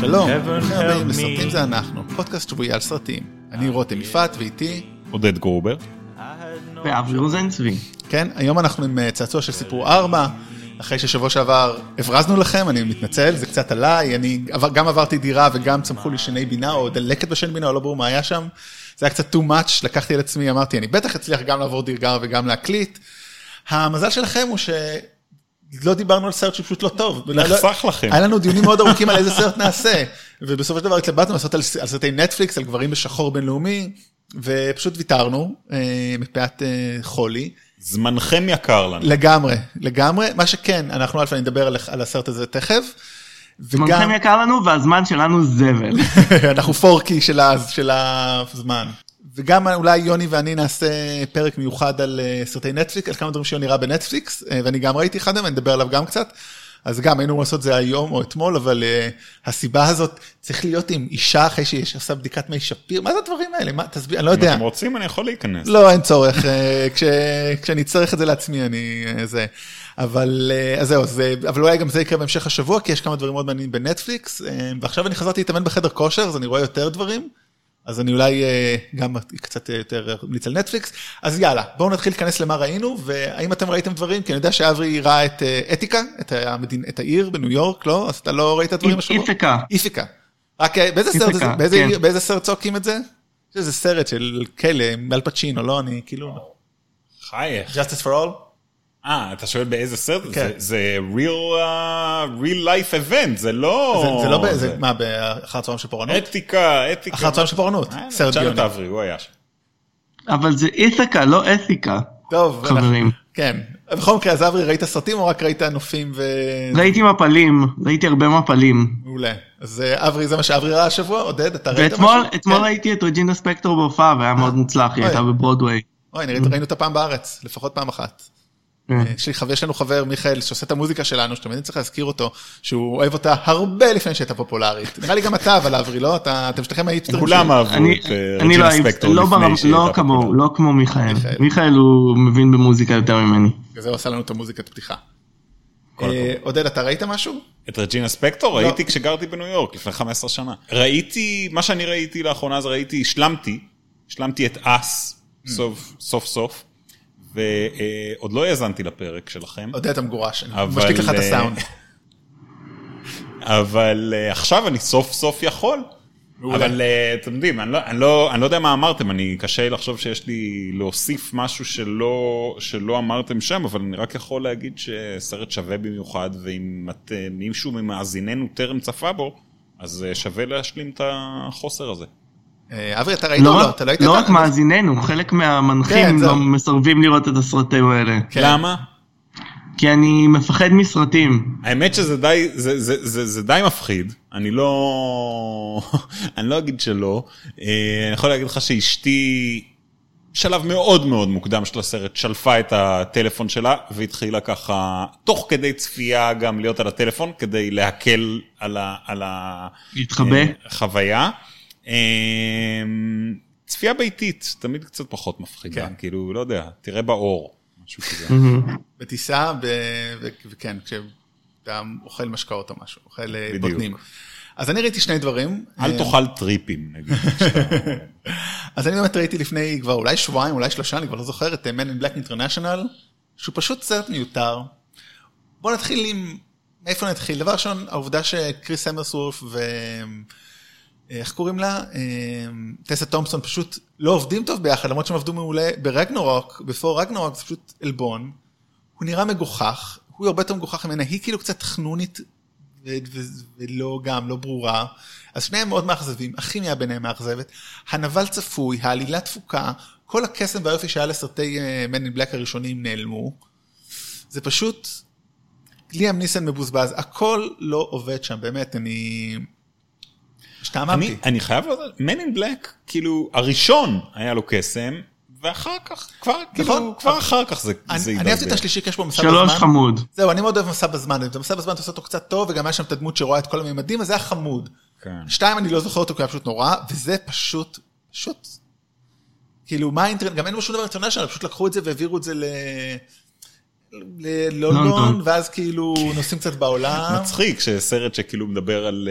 שלום, ברוכים הבאים לסרטים זה אנחנו, פודקאסט שבועי על סרטים. אני רותם יפעת ואיתי... עודד גרובר. ואברי רוזן צבי. כן, היום אנחנו עם אה, צעצוע של סיפור 4, אחרי ששבוע שעבר הברזנו לכם, אני מתנצל, זה קצת עליי, אני גם עברתי דירה וגם צמחו לי שני בינה או דלקת בשן בינה, או לא ברור מה היה שם. זה היה קצת too much, לקחתי על עצמי, אמרתי, אני בטח אצליח גם לעבור דירה וגם להקליט. המזל שלכם הוא ש... לא דיברנו על סרט שפשוט לא טוב. נחסך לכם. היה לנו דיונים מאוד ארוכים על איזה סרט נעשה, ובסופו של דבר התלבטנו לעשות על סרטי נטפליקס, על גברים בשחור בינלאומי, ופשוט ויתרנו, אה, מפאת אה, חולי. זמנכם יקר לנו. לגמרי, לגמרי. מה שכן, אנחנו אפילו נדבר על הסרט הזה תכף. זמנכם יקר לנו והזמן שלנו זבל. אנחנו פורקי של הזמן. וגם אולי יוני ואני נעשה פרק מיוחד על אה, סרטי נטפליקס, על כמה דברים שיוני ראה בנטפליקס, אה, ואני גם ראיתי אחד מהם, אני אדבר עליו גם קצת. אז גם היינו לעשות את זה היום או אתמול, אבל uh, הסיבה הזאת צריך להיות עם אישה אחרי שהיא עושה בדיקת מי שפיר, מה זה הדברים האלה? מה, תסביר, אני לא יודע. אם אתם רוצים אני יכול להיכנס. לא, אין צורך, uh, כש, כשאני אצטרך את זה לעצמי אני uh, זה. אבל uh, אז זהו, זה, אבל אולי גם זה יקרה בהמשך השבוע, כי יש כמה דברים מאוד מעניינים בנטפליקס, uh, ועכשיו אני חזרתי להתאמן בחדר כושר, אז אני רואה יותר דברים. אז אני אולי אה, גם קצת יותר ממליץ על נטפליקס. אז יאללה, בואו נתחיל להיכנס למה ראינו, והאם אתם ראיתם דברים? כי אני יודע שאברי ראה את אה, אתיקה, את, המדין, את העיר בניו יורק, לא? אז אתה לא ראית דברים השבוע? איפיקה. איפיקה. רק אה, באיזה סרט, זה, באיזה, כן. באיזה סרט צועקים את זה? יש איזה סרט של כלא, אל פצ'ינו, לא? אני כאילו... חייך. Justice for all? אה, אתה שואל באיזה סרט? כן. זה, זה real, uh, real life event, זה לא... זה, זה לא, זה, זה מה, באחר הצהריים של פורענות? אתיקה, אתיקה. אחר הצהריים של פורענות, אה, סרט דיוני. תשאל את אברי, הוא היה שם. אבל זה איתיקה, לא אתיקה. טוב, חברים. כן. בכל מקרה, אז אברי, ראית סרטים או רק ראית נופים ו... ראיתי מפלים, ראיתי הרבה מפלים. מעולה. אז אה, אברי, זה מה שאברי ראה השבוע? עודד, אתה ראית משהו? ואתמול כן. ראיתי את רג'ינה ספקטור בהופעה, והיה מאוד מוצלח, היא הייתה בברודוויי. אוי, ראינו אותה פעם בארץ, לפחות פעם אחת. אה, יש לנו חבר מיכאל שעושה את המוזיקה שלנו שתמיד צריך להזכיר אותו שהוא אוהב אותה הרבה לפני שהייתה פופולרית נראה לי גם אתה אבל אברי לא אתם שתיכם הייתם כולם אהבו את רג'ינה אה, לא ספקטור לפני שהייתה פופולרית. לא כמו מיכאל מיכאל הוא מבין במוזיקה יותר ממני. זה עשה לנו את המוזיקת פתיחה. אה, עודד אתה ראית משהו? את רג'ינה ספקטור לא. ראיתי כשגרתי בניו יורק לפני 15 שנה ראיתי מה שאני ראיתי לאחרונה זה ראיתי השלמתי השלמתי את אס סוף סוף. ועוד לא האזנתי לפרק שלכם. יודע אתה מגורש, אני משתיק לך את אה, הסאונד. אבל אה, עכשיו אני סוף סוף יכול. אבל אה, אתם יודעים, אני לא, אני, לא, אני לא יודע מה אמרתם, אני קשה לחשוב שיש לי להוסיף משהו שלא, שלא אמרתם שם, אבל אני רק יכול להגיד שסרט שווה במיוחד, ואם את, מישהו ממאזיננו טרם צפה בו, אז שווה להשלים את החוסר הזה. אה, אברי, אתה ראית לא או לא? אתה לא היית... לא רק מאזיננו, חלק מהמנחים כן, מסרבים לראות את הסרטים האלה. כן. למה? כי אני מפחד מסרטים. האמת שזה די, זה, זה, זה, זה די מפחיד, אני לא, אני לא אגיד שלא. אה, אני יכול להגיד לך שאשתי, שלב מאוד מאוד מוקדם של הסרט, שלפה את הטלפון שלה והתחילה ככה, תוך כדי צפייה גם להיות על הטלפון, כדי להקל על החוויה. אמ, צפייה ביתית, תמיד קצת פחות מפחידה, כן. כאילו, לא יודע, תראה באור, משהו כזה. בטיסה, וכן, כשאתה אוכל משקאות או משהו, אוכל אה, בוטנים. אז אני ראיתי שני דברים. אל אה, תאכל טריפים, נגיד. אז אני באמת ראיתי לפני כבר אולי שבועיים, אולי שלושה, אני כבר לא זוכר, את אה, Men in Black International, שהוא פשוט סרט מיותר. בוא נתחיל עם, מאיפה נתחיל? דבר ראשון, העובדה שקריס אמרסוורף ו... איך קוראים לה? אמ, טסה תומפסון פשוט לא עובדים טוב ביחד, למרות שהם עבדו מעולה ברגנורוק, בפור רגנורוק זה פשוט עלבון. הוא נראה מגוחך, הוא הרבה יותר מגוחך ממנה, היא כאילו קצת חנונית ולא גם, לא ברורה. אז שניהם מאוד מאכזבים, הכימיה ביניהם מאכזבת. הנבל צפוי, העלילה תפוקה, כל הקסם והיופי שהיה לסרטי מן אין בלק הראשונים נעלמו. זה פשוט, ליאם ניסן מבוזבז, הכל לא עובד שם, באמת, אני... השתעממתי. אני חייב לדעת, Man in Black, כאילו, הראשון היה לו קסם, ואחר כך, כבר, כאילו, נכון. כבר אחר כך זה הידרדר. אני אהבתי את השלישי, כי יש בו מסע בזמן. שלוש חמוד. זהו, אני מאוד אוהב מסע בזמן, אם זה מסע בזמן אתה עושה אותו קצת טוב, וגם היה שם את הדמות שרואה את כל הממדים, אז זה היה חמוד. כן. שתיים, אני לא זוכר אותו, כי היה פשוט נורא, וזה פשוט, פשוט, כאילו, מה האינטרנט, גם אין לו שום דבר אינטרנשיונל, פשוט לקחו את זה והעבירו את זה ל... ללונדון, ואז כאילו נוסעים קצת בעולם. מצחיק שסרט שכאילו מדבר על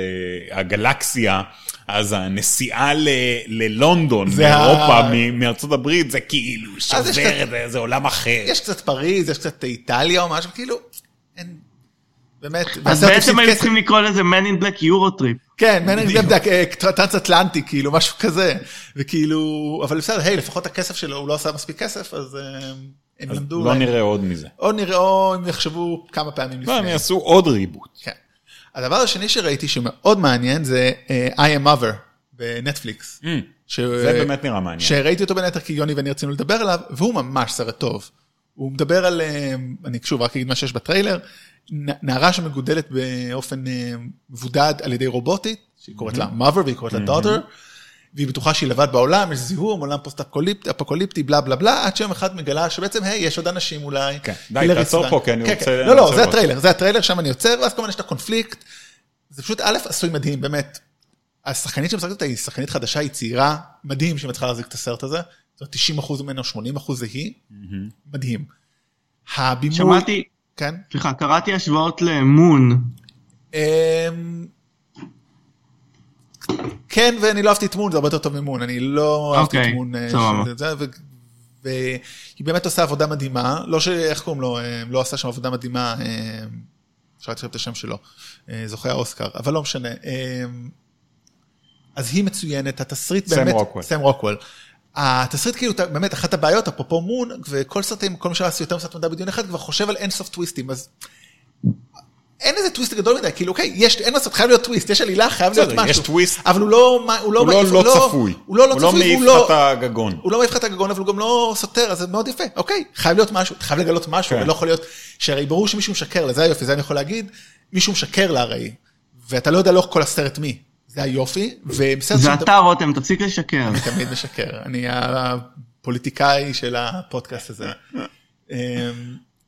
uh, הגלקסיה, אז הנסיעה ללונדון, מאירופה. מארצות הברית, זה כאילו שובר, זה, זה עולם אחר. יש קצת פריז, יש קצת איטליה או משהו, כאילו, אין... באמת. אז בעצם היו צריכים לקרוא לזה Man in Black Eurotrip. כן, Man in Black, טרנס אטלנטי, כאילו, משהו כזה. וכאילו, אבל בסדר, היי, לפחות הכסף שלו, הוא לא עשה מספיק כסף, אז אה, הם למדו... לא נראה עוד מזה. עוד נראה, או הם יחשבו כמה פעמים לפני. לא, הם יעשו עוד reboot. כן. הדבר השני שראיתי שמאוד מעניין זה uh, I am Mother בנטפליקס. Mm, ש... זה באמת נראה מעניין. שראיתי אותו בין היתר כי יוני ואני רצינו לדבר עליו, והוא ממש סרט טוב. הוא מדבר על, אה, אני שוב רק אגיד מה שיש בטריילר, נערה שמגודלת באופן אה, מבודד על ידי רובוטית, שהיא קוראת לה mother והיא קוראת לה daughter, והיא בטוחה שהיא לבד בעולם, יש זיהום, עולם פוסט-אפוקליפטי, בלה בלה בלה, עד שיום אחד מגלה שבעצם, היי, יש עוד אנשים אולי. כן, די, תעצור פה, כי אני כן, רוצה... כן. לא, לא, זה הטריילר, זה הטריילר, שם אני עוצר, ואז כמובן יש את הקונפליקט. זה פשוט, א', עשוי מדהים, באמת. השחקנית שמשחקת אותה היא שחקנית חדשה, היא צעירה, מדהים שהיא מצליחה להחזיק את הסרט הזה. זאת אומרת, 90 אחוז ממנו, 80 אחוז זה היא, מדהים. הבימוי... שמעתי, כן? סליחה, קראתי השוואות למון. כן, ואני לא אהבתי את מון, זה הרבה יותר טוב ממון, אני לא אהבתי את מון. אה, והיא באמת עושה עבודה מדהימה, לא ש... איך קוראים לו? אה, לא עשה שם עבודה מדהימה, אפשר לתת את השם שלו, אה, זוכה האוסקר, אבל לא משנה. אז היא מצוינת, התסריט באמת... סם רוקוול. סם רוקוול. התסריט כאילו, באמת, אחת הבעיות, אפרופו מון, וכל הסרטים, כל מה שעשו יותר מסרט מדע בדיון אחד, כבר חושב על אינסוף טוויסטים, אז אין איזה טוויסט גדול מדי, כאילו, אוקיי, יש, אין לעשות, חייב להיות טוויסט, יש עלילה, חייב להיות משהו. יש טוויסט. אבל הוא לא, הוא לא, הוא לא, לא צפוי. הוא לא לא צפוי, הוא לא מעיף לך את הגגון. הוא לא מעיף לך את הגגון, אבל הוא גם לא סותר, אז זה מאוד יפה. אוקיי, חייב להיות משהו, חייב לגלות משהו, ולא יכול להיות, שהרי ברור שמישהו משקר לה, זה היופי, זה אני יכול להגיד, מישהו משקר לה הרי, ואתה לא יודע לאורך כל הסרט מי. זה היופי, זה אתה רותם, תפסיק לשקר. אני תמיד משקר, אני הפוליטיקאי של הפודקאסט הזה.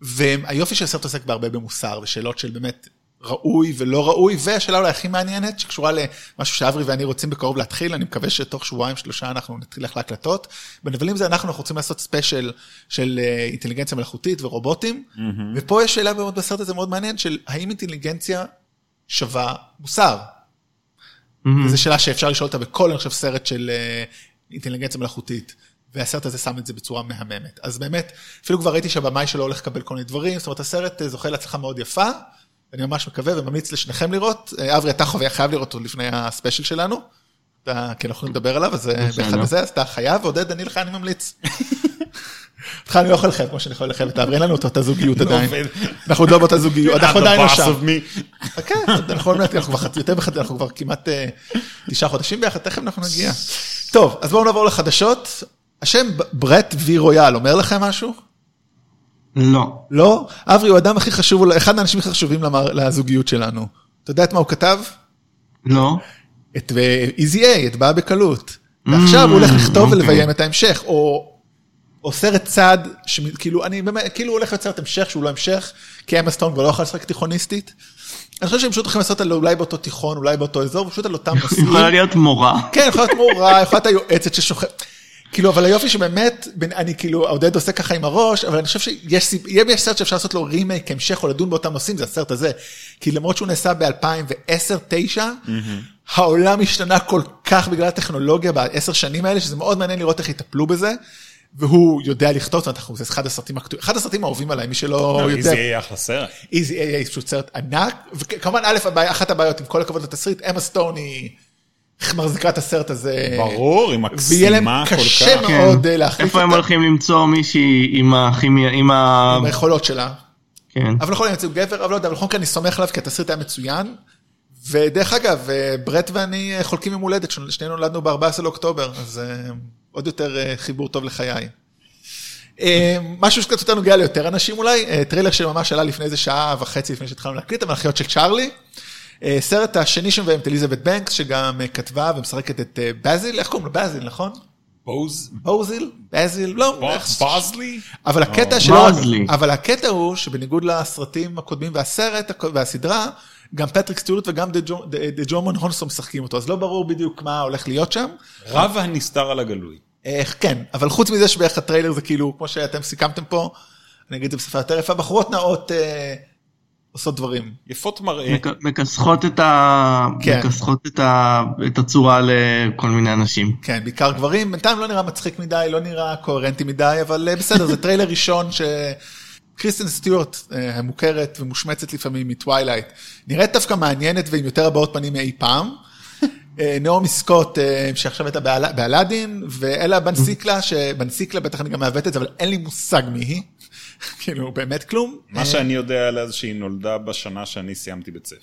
והיופי של הסרט עוסק בהרבה במוסר, ושאלות של באמת ראוי ולא ראוי, והשאלה אולי הכי מעניינת, שקשורה למשהו שאברי ואני רוצים בקרוב להתחיל, אני מקווה שתוך שבועיים שלושה אנחנו נתחיל ללכת להקלטות. בנבלים זה אנחנו, אנחנו רוצים לעשות ספיישל של אה, אינטליגנציה מלאכותית ורובוטים, mm-hmm. ופה יש שאלה מאוד בסרט הזה מאוד מעניין, של האם אינטליגנציה שווה מוסר? Mm-hmm. וזו שאלה שאפשר לשאול אותה בכל, אני חושב, סרט של אה, אינטליגנציה מלאכותית. והסרט הזה שם את זה בצורה מהממת. אז באמת, אפילו כבר ראיתי שהבמאי שלו הולך לקבל כל מיני דברים, זאת אומרת, הסרט אה, זוכה להצלחה מאוד יפה, ואני ממש מקווה וממליץ לשניכם לראות. אה, אברי, אתה חוויה חייב לראות אותו לפני הספיישל שלנו, אתה, כי אנחנו לדבר עליו, אז באחד הזה, אז אתה חייב, ועודד, אני לך, אני ממליץ. אותך אני לא יכול לחייב כמו שאני יכול לחייב את אברי, אין לנו את אותה זוגיות לא עדיין. אנחנו עוד לא באותה זוגיות, אנחנו עדיין לא שם. חכה, אנחנו כבר כמעט אה, תשעה חודשים ביחד, תכף אנחנו נגיע. טוב, אז בואו נעבור לחדשות. השם ברט וי רויאל אומר לכם משהו? לא. לא? אברי הוא האדם הכי חשוב, אחד האנשים הכי חשובים לזוגיות שלנו. אתה יודע את מה הוא כתב? לא. את איזי איי, את באה בקלות. ועכשיו הוא הולך לכתוב אוקיי. ולביים את ההמשך, או או סרט צד, כאילו, אני באמת, כאילו הוא הולך לסרט המשך שהוא לא המשך, כי אמה סטון כבר לא יכול לשחק תיכוניסטית. אני חושב שהם פשוט הולכים לעשות על אולי באותו תיכון, אולי באותו אזור, פשוט על אותם נושאים. יכולה להיות מורה. כן, יכולה להיות מורה, יכולה להיות היועצת ששוכבת. כאילו, אבל היופי שבאמת, אני כאילו, עודד עושה ככה עם הראש, אבל אני חושב שיש יש סרט שאפשר לעשות לו רימייק, המשך, או לדון באותם נושאים, זה הסרט הזה. כי למרות שהוא נעשה ב-2010-2009, העולם השתנה כל כך בגלל הטכנולוגיה בעשר שנים האלה, שזה מאוד מעניין לראות איך יטפלו בזה. והוא יודע לכתוב, זאת אומרת, זה אחד הסרטים, אחד הסרטים האהובים עליי, מי שלא לא, יודע. איזי איי אחלה סרט. איזי איי פשוט סרט ענק, וכמובן, א', אחת הבעיות, עם כל הכבוד לתסריט, אמה סטון היא מחזיקה את הסרט הזה. ברור, היא מקסימה כל כך. ויהיה להם קשה מאוד כן. להחליף אותה. איפה הם הולכים למצוא מישהי עם הכימיה, עם ה... עם היכולות שלה. כן. אבל יכול להיות גבר, אבל לא יודע, אבל בכל מקרה אני סומך עליו, כי התסריט היה מצוין. ודרך אגב, ברט ואני חולקים יום הולדת, שנינו נולדנו ב-14 לאוקטובר, אז אה, עוד יותר אה, חיבור טוב לחיי. אה, משהו שקצת יותר נוגע ליותר אנשים אולי, אה, טריילר שממש עלה לפני איזה שעה וחצי לפני שהתחלנו להקליט, המלאכיות של צ'ארלי. סרט השני שמביים את אליזבת' בנקס, שגם כתבה ומשחקת את בוזלי, איך קוראים לו? באזיל, נכון? בוז? בוזיל? באזיל? לא. בוזלי? אבל הקטע שלו, אבל הקטע הוא שבניגוד לסרטים הקודמים והסרט והסדרה, גם פטריק סטיוארט וגם ג'ימון הונסו משחקים אותו, אז לא ברור בדיוק מה הולך להיות שם. רב הנסתר על הגלוי. איך, כן, אבל חוץ מזה שבערך הטריילר זה כאילו, כמו שאתם סיכמתם פה, אני אגיד את זה בשפה יותר יפה, בחורות נאות אה, עושות דברים. יפות מראה. מכסחות את, ה... כן. מכסחות את, ה... את הצורה לכל מיני אנשים. כן, בעיקר גברים, בינתיים לא נראה מצחיק מדי, לא נראה קוהרנטי מדי, אבל אה, בסדר, זה טריילר ראשון ש... קריסטן סטיוארט אה, המוכרת ומושמצת לפעמים מטווילייט, נראית דווקא מעניינת ועם יותר הבעות פנים מאי פעם. אה, נעמי סקוט שעכשיו הייתה באל- באלאדין, ואלה בלינסקה, שבלינסקה בטח אני גם מעוות את זה, אבל אין לי מושג מי היא. כאילו, באמת כלום. מה שאני יודע עליה זה שהיא נולדה בשנה שאני סיימתי בית ספר.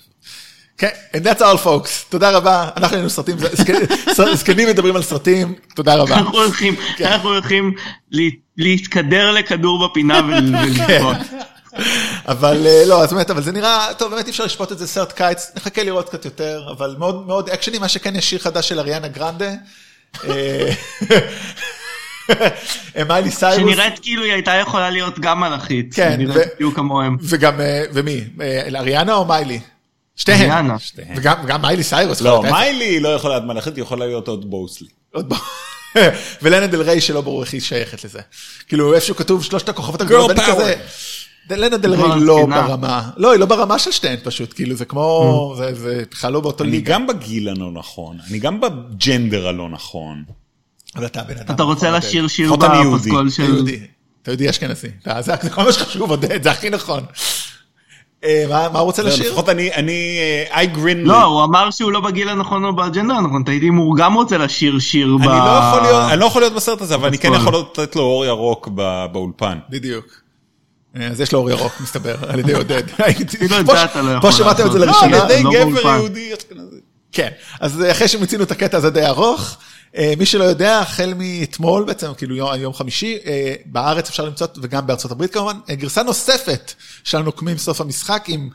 כן, and that's all folks, תודה רבה, אנחנו היינו סרטים, זק- זקנים מדברים על סרטים, תודה רבה. אנחנו הולכים, כן. אנחנו הולכים לה- להתקדר לכדור בפינה ול- ולבכות. אבל אה, לא, אז באמת, אבל זה נראה, טוב, באמת אי אפשר לשפוט את זה סרט קיץ, נחכה לראות קצת יותר, אבל מאוד מאוד אקשני, מה שכן יש שיר חדש של אריאנה גרנדה. מיילי סיירוס, שנראית כאילו היא הייתה יכולה להיות גם מלאכית. כן, נראית בדיוק כמוהם. וגם, אה, ומי? אה, אריאנה או מיילי? שתיהן. אריאנה. וגם גם מיילי סיירוס. לא, מיילי לא יכולה להיות מלאכית, היא יכולה להיות עוד בוסלי. עוד פעם. ולנה דל ריי שלא ברור איך היא שייכת לזה. כאילו איפשהו כתוב שלושת הכוכבות הגדולות, power. כזה, לנה דל ריי לא זקנה. ברמה, לא, היא לא ברמה של שתיהן פשוט, כאילו זה כמו, זה- זה בכלל לא באותו אני ליגה. גם בגיל הלא נכון, אני גם בג'נדר הלא נכון. אבל אתה בן אדם. אתה רוצה נכון, לשיר שיר. בפסקול אתה של... יהודי, אתה יהודי אשכנזי, זה כל מה שחשוב עודד, זה הכי נכון. אה, מה מה הוא רוצה לשיר? לפחות אני, אני, אה, I grin. לא, הוא אמר שהוא לא בגיל הנכון או באג'נדה הנכון, תהיתי אם הוא גם רוצה לשיר שיר ב... אני לא יכול להיות, אני לא יכול להיות בסרט הזה, אבל אני כן. יכול לתת לו אור ירוק ב- באולפן. בדיוק. אה, אז יש לו אור ירוק, מסתבר, על ידי עודד. פה- לא שמעתם את זה לעשות. לא, לראשונה. על ידי לא גבר באולפן. יהודי אשכנזי. כן, אז אחרי שמיצינו את הקטע הזה די ארוך, מי שלא יודע, החל מאתמול בעצם, כאילו יום, יום חמישי, אה, בארץ אפשר למצוא, וגם בארצות הברית כמובן, אה, גרסה נוספת של הנוקמים סוף המשחק עם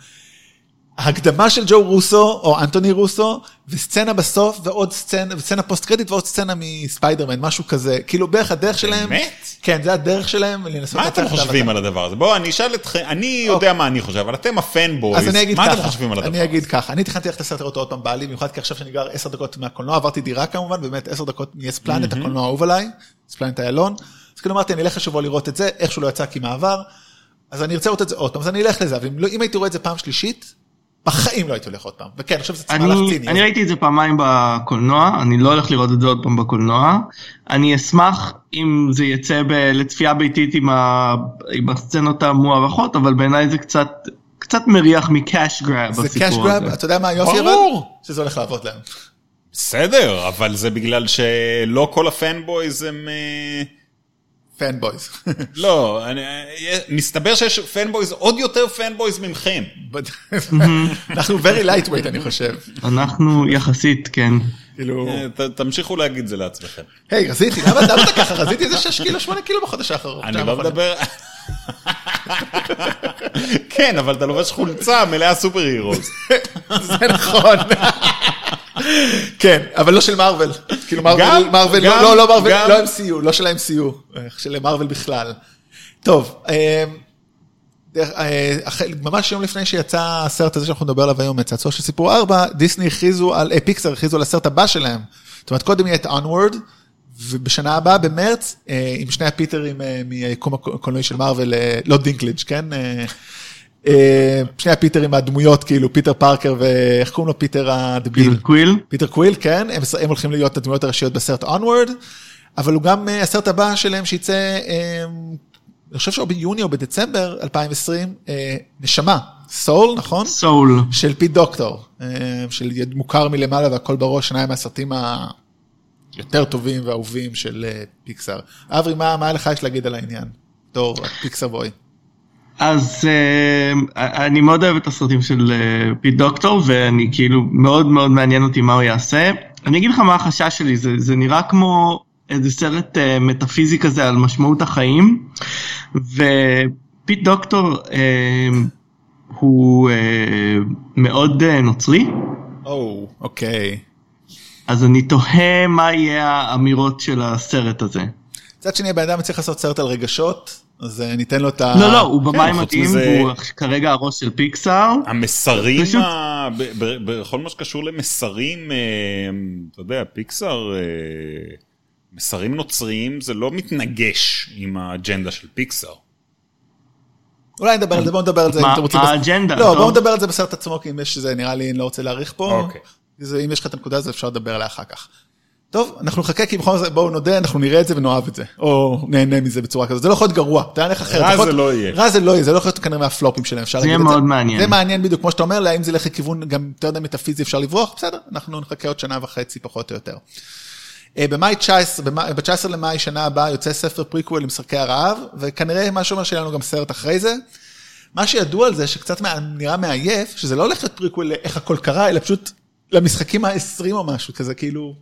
הקדמה של ג'ו רוסו, או אנטוני רוסו, וסצנה בסוף, ועוד סצנה, וסצנה פוסט קרדיט ועוד סצנה מספיידרמן, משהו כזה, כאילו בערך הדרך שלהם. באמת? כן, זה הדרך שלהם, לנסות מה אתם חושבים. על הדבר הזה? בואו, אני אשאל אתכם, אני יודע מה אני חושב, אבל אתם הפנבויז, אני אגיד מה אתם חושבים על הדבר אני הזה? אגיד ככה, אני תכננתי ללכת לסרט לראות עוד פעם בעלי, במיוחד כי עכשיו שאני גר עשר דקות מהקולנוע, עברתי דירה כמובן, באמת עשר דקות מיס פלנט, הקולנוע האהוב עליי, יס פלנט איילון, אז כאילו אמרתי, אני אלך השבוע לראות את זה, איכשהו לא יצא כי מעבר, אז אני ארצה לראות את זה עוד פעם, אז אני אלך לזה, אבל אם לא- אם הייתי רואה את זה פעם שלישית, בחיים לא הייתי הולך עוד פעם, וכן, אני חושב שזה מהלך ציני. אני ראיתי את זה פעמיים בקולנוע, אני לא הולך לראות את זה עוד פעם בקולנוע. אני אשמח אם זה יצא ב, לצפייה ביתית עם, ה, עם הסצנות המוערכות, אבל בעיניי זה קצת, קצת מריח מקאש גראב זה בסיפור קאש הזה. גראב, אתה יודע מה היופי אבל? ברור. שזה הולך לעבוד להם. בסדר, אבל זה בגלל שלא כל ה fanboys הם... אה, fanboys. לא, אני- אה, מסתבר שיש fanboys, עוד יותר fanboys ממכם. אנחנו very lightweight אני חושב. אנחנו יחסית, כן. כאילו, אה, תמשיכו להגיד זה לעצמכם. היי רזיתי, למה למה אתה ככה? רזיתי איזה 6 קילו, 8 קילו בחודש האחרון. אני לא מדבר... כן, אבל אתה לובש חולצה מלאה super heroes. זה נכון. כן, אבל לא של מארוול. כאילו מארוול, גם, מארוול, לא, לא, לא מארוול. לא MCU, לא של ה-MCU, אה, של מארוול בכלל. טוב, דרך- אה, ממש יום לפני שיצא הסרט הזה שאנחנו נדבר עליו היום, צעצוע של סיפור 4, דיסני הכריזו על, אה, פיקסר הכריזו על הסרט הבא שלהם. זאת אומרת, קודם יהיה את Onward, ובשנה הבאה, במרץ, עם שני הפיטרים מהיקום הקולנועי של מארוול, לא דינקלג', כן? אה, שני הפיטרים הדמויות, כאילו, פיטר פארקר ואיך קוראים לו? פיטר הדביל. קוויל? פיטר קוויל, כן, הם, הם הולכים להיות הדמויות הראשיות בסרט Onward, אבל הוא גם אה, הסרט הבא שלהם שיצא, אה, אני חושב שהוא ביוני או בדצמבר 2020, אה, נשמה, Soul, נכון? Soul. של פיט דוקטר, שמוכר מלמעלה והכל בראש, שניים מהסרטים היותר טובים ואהובים של פיקסאר. אברי, מה, מה לך יש להגיד על העניין? בתור פיקסאר boy. אז uh, אני מאוד אוהב את הסרטים של uh, פיט דוקטר ואני כאילו מאוד מאוד מעניין אותי מה הוא יעשה. אני אגיד לך מה החשש שלי זה זה נראה כמו איזה סרט uh, מטאפיזי כזה על משמעות החיים ופיט דוקטר uh, הוא uh, מאוד uh, נוצרי או, אוקיי. אז אני תוהה מה יהיה האמירות של הסרט הזה. מצד שני, הבן אדם צריך לעשות סרט על רגשות, אז אה, ניתן לו את ה... לא לא הוא במאי חוץ מדהים מזה- והוא כרגע הראש של פיקסאר. המסרים, פשוט- ה- ב- ב- בכל מה שקשור למסרים, אה, אתה יודע, פיקסאר, אה, מסרים נוצריים זה לא מתנגש עם האג'נדה של פיקסאר. אולי נדבר על זה, בואו נדבר על זה אם אתם רוצים. מה האג'נדה? לא. בואו נדבר על זה בסרט עצמו, כי אם יש איזה, נראה לי, אני לא רוצה להאריך פה. אוקיי. זה- אם יש לך את הנקודה הזו, אפשר לדבר עליה אחר כך. טוב, אנחנו נחכה, כי בכל זאת, בואו נודה, אנחנו נראה את זה ונאהב את זה. או נהנה מזה בצורה כזאת. זה לא יכול להיות גרוע, אתה יודע איך אחרת. רע זה לא יהיה. רע זה לא יהיה, זה לא יכול להיות כנראה מהפלופים שלהם, אפשר זה להגיד יהיה את זה. מאוד מעניין. זה מעניין בדיוק, כמו שאתה אומר, האם זה ילך לכיוון, גם אתה יודע, מטאפיזי אפשר לברוח, בסדר, אנחנו נחכה עוד שנה וחצי, פחות או יותר. אה, במאי 19, במאי- ב-19 למאי שנה הבאה יוצא ספר פריקוול למשחקי הרעב, וכנראה מה שאומר שיהיה לנו גם סרט אחרי זה. מה שידוע על זה, שקצת מה- נראה מעייף, שזה לא הולך להיות פריקוול לאיך הכל קרה, אלא פשוט למשחקים ה-20 או משהו, כזה כאילו...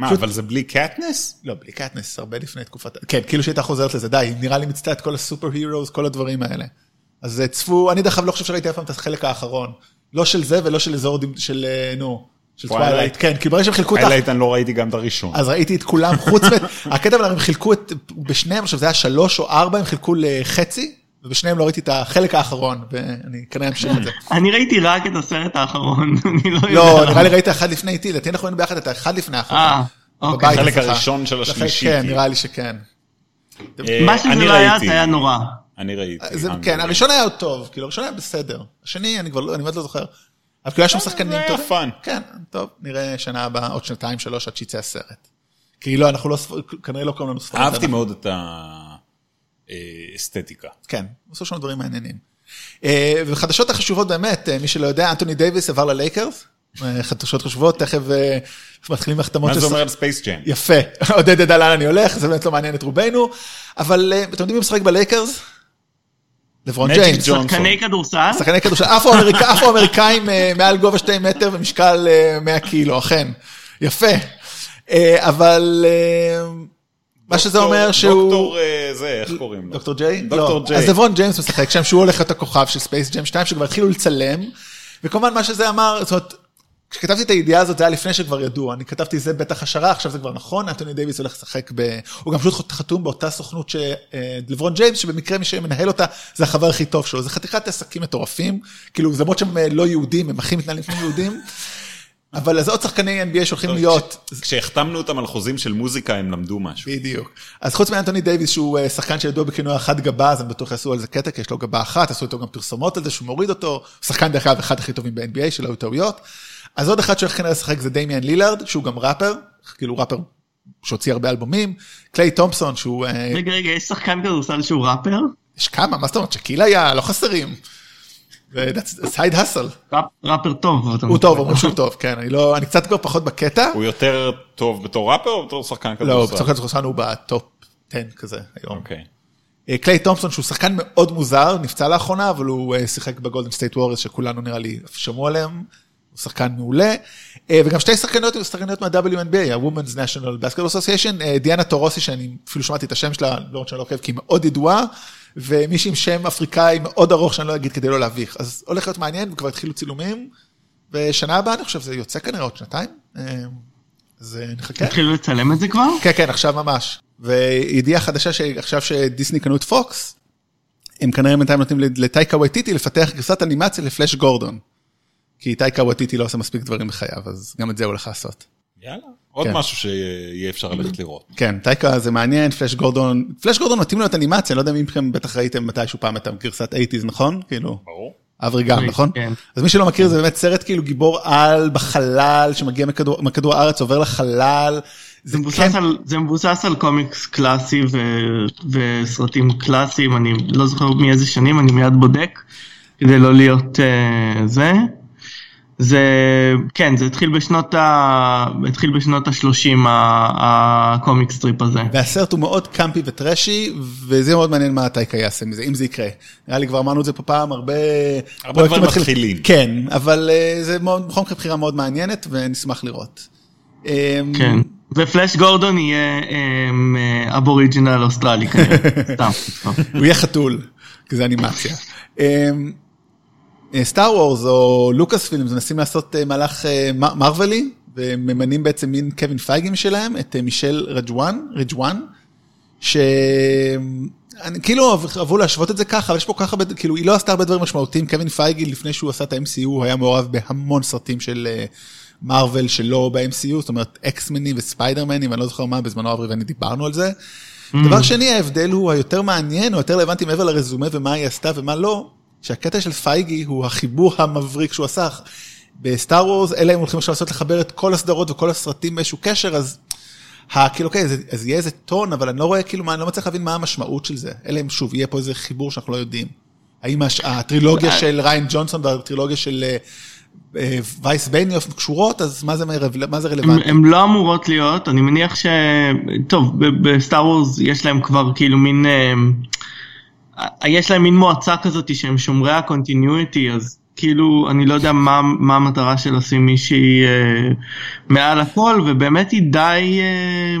מה, פשוט- אבל זה בלי קטניס? לא, בלי קטניס, הרבה לפני תקופת... כן, כאילו שהייתה חוזרת לזה, די, נראה לי מיצתה את כל ה super heroes, כל הדברים האלה. אז אה, צפו, אני דרך אגב לא חושב שראיתי אף פעם את החלק האחרון. לא של זה ולא של אזור, של, אה, נו, של טווילייט. טווילייט. כן, כי ברגע שהם חילקו את ה... אלא איתן לא ראיתי גם את הראשון. אז ראיתי את כולם, חוץ מ... הקטע אבל הם חילקו את... בשניהם, עכשיו זה היה שלוש או ארבע, הם חילקו לחצי, ובשניהם לא ראיתי את החלק האחרון, ואני כנראה אמשיך את זה. אני ראיתי רק את הסרט האחרון, אני לא יודע. לא, נראה לי ראית אחד לפני איתי, לדעתי אנחנו היינו ביחד את האחד לפני האחרון. אה, אוקיי. החלק. הראשון של השלישי, כן, כאילו. נראה לי שכן. אה, מה שזה לא היה. זה היה נורא. אני ראיתי. זה, אני כן. הראשון היה עוד טוב, כאילו הראשון היה בסדר. השני, אני כבר לא, אני באמת לא זוכר. אבל כאילו היה שם שחקנים, זה היה. fun. כן, טוב, נראה שנה הבאה, עוד שנתיים, שלוש, עד שיצא הסרט. כי לא, אנחנו לא, כנראה לא קוראים לנו ספרים. אהבתי מאוד את האסתטיקה. כן, עשו שם דברים מעניינים. אה, וחדשות החשובות באמת, אה, מי שלא יודע, אנטוני דייוויס עבר ללייקרס. אה, חדשות חשובות, תכף מתחילים החתמות מה זה אומר על ספייס ג'ם? יפה, עודד ידע לאן אני הולך, זה באמת לא מעניין את רובנו, אבל אתם יודעים מי משחק בלייקרס? לברון ג'יימס. שחקני כדורסל? שחקני כדורסל, אפרו-אמריקאים מעל גובה שתי מטר ומשקל אה, 100 קילו, אכן. יפה. אבל מה שזה אומר שהוא... דוקטור אה, זה, איך קוראים לו? דוקטור ג'יי? דוקטור לא. ג'יי. אז לברון ג'יימס משחק שם, שהוא הולך להיות הכוכב של ספייס ג'ם 2, שכבר התחילו לצלם, וכמובן מה שזה אמר, זאת אומרת, כשכתבתי את הידיעה הזאת זה היה לפני שכבר ידעו, אני כתבתי זה בטח השערה, עכשיו זה כבר נכון, אנטוני דייוויס הולך לשחק ב... הוא גם פשוט חתום באותה סוכנות שלברון ג'יימס, שבמקרה מי שמנהל אותה זה החבר הכי טוב שלו, זה חתיכת עסקים מטורפים, כאילו למרות שהם אה, לא יהודים, הם הכי מתנהלים כמו יהודים, אבל אז עוד שחקני NBA שהולכים להיות, כשהחתמנו אותם על חוזים של מוזיקה הם למדו משהו. בדיוק. אז חוץ מאנטוני דייוויס שהוא אה, שחקן שידוע בכינוי אחד גבה, אז הם בטוח יעשו על זה קטע, כי יש לו גבה אחת, עשו איתו גם פרסומות על זה שהוא מוריד אותו, שחקן דרך אגב אחד הכי טובים ב-NBA, שלא היו טעויות. אז עוד אחד שהולך כנראה לשחק זה דמיאן לילארד, שהוא גם ראפר, כאילו ראפר שהוציא הרבה אלבומים, קליי תומפסון שהוא, אה, רגע, רגע, יש שחקן כדורסל שהוא ראפר? יש כמה, מה זאת אומרת, שקיל היה, לא חסרים. side hustle, ראפ- ראפר טוב. הוא. טוב, אומרים שהוא טוב, כן, אני לא, אני קצת כבר פחות בקטע. הוא יותר טוב בתור ראפר או בתור שחקן לא, כדורסל? בתור כדורסל הוא ב-top 10 כזה היום. אוקיי. אה, קליי תומפסון שהוא שחקן מאוד מוזר, נפצע לאחרונה, אבל הוא אה, שיחק בגולדן סטייט ווריורס שכולנו נראה לי שמעו עליהם, הוא שחקן מעולה. אה, וגם שתי שחקניות, שחקניות מה-WNBA, ה-Women's National Basketball Association, דיאנה טורוסי, שאני אפילו שמעתי את השם שלה, לא רק שאני לא עוקב, כי היא מאוד ידועה, ומישהי עם שם אפריקאי מאוד ארוך שאני לא אגיד כדי לא להביך. אז הולך להיות מעניין, וכבר התחילו צילומים, ושנה הבאה אני חושב זה יוצא כנראה עוד שנתיים, אה, אז אה, נחכה. התחילו לצלם את זה כבר? כן, כן, עכשיו ממש. וידיעה חדשה שעכשיו שדיסני קנו את פוקס, הם כנראה בינתיים נותנים לטייקה וייטיטי לפתח גרסת אנימציה לפלאש גורדון. כי טייקה וייטיטי לא עושה מספיק דברים בחייו, אז גם את זה הוא הולך לעשות. יאללה. עוד כן. משהו שיהיה אפשר ללכת לראות. כן, טייקה זה מעניין, פלאש גורדון, פלאש גורדון מתאים להיות אנימציה, אני לא יודע אם מכם בטח ראיתם מתישהו פעם את הגרסת 80's, נכון? כאילו, ברור. אברי גם, נכון? כן. אז מי שלא מכיר זה באמת סרט כאילו גיבור על בחלל, שמגיע מכדור מכדור הארץ, עובר לחלל. זה מבוסס, על, זה מבוסס על קומיקס קלאסי ו, וסרטים קלאסיים, אני לא זוכר מאיזה שנים, אני מיד בודק, כדי לא להיות אה, זה. זה, כן, זה התחיל בשנות ה... התחיל בשנות ה-30 ה-comics strip הזה. והסרט הוא מאוד קאמפי וטרשי, וזה מאוד מעניין מה טאיקה יעשה מזה, אם זה יקרה. נראה לי כבר אמרנו את זה פה פעם, הרבה... הרבה דברים מתחילים. כן, אבל אה, זה מאוד, בכל מקרה בחירה מאוד מעניינת, ונשמח לראות. אה, כן. ופלאש גורדון יהיה אמ, aboriginal אוסטרלי כנראה, סתם. סתם. הוא יהיה חתול, כי זה אנימציה. סטאר וורס או לוקאס פילמס מנסים לעשות אה, מהלך אה, מרווילי, וממנים בעצם מין קווין פייגים שלהם, את אה, מישל רג'ואן, רג'ואן, ש... אני, כאילו אהבו להשוות את זה ככה, אבל יש פה ככה, כאילו היא לא עשתה הרבה דברים משמעותיים, קווין פייגי לפני שהוא עשה את ה-MCU, הוא היה מעורב בהמון סרטים של מארוול שלא ב-MCU, זאת אומרת אקסמנים וספיידרמנים, אני לא זוכר מה, בזמנו אברי ואני דיברנו על זה. דבר שני, ההבדל הוא היותר מעניין, או יותר רלוונטי מעבר לרזומה ומה היא עשתה ומה לא, שהקטע של פייגי הוא החיבור המבריק שהוא עשה. בסטאר וורס, אלא אם הולכים עכשיו לעשות לחבר את כל הסדרות וכל הסרטים באיזשהו קשר, אז כאילו, אוקיי, אז, אז יהיה איזה טון, אבל אני לא רואה, כאילו, מה, אני לא מצליח להבין מה המשמעות של זה. אלא אם שוב, יהיה פה איזה חיבור שאנחנו לא יודעים. האם הש, הטרילוגיה של ריין ג'ונסון והטרילוגיה של אה, אה, וייס בניוף קשורות, אז מה זה, מה זה רלוונטי? הן לא אמורות להיות, אני מניח ש... טוב, בסטאר וורס יש להם כבר כאילו מין... אה, יש להם מין מועצה כזאת שהם שומרי ה-continuity, אז כאילו, אני לא יודע מה, מה המטרה של לשים מישהי אה, מעל הכל, ובאמת היא די, אה,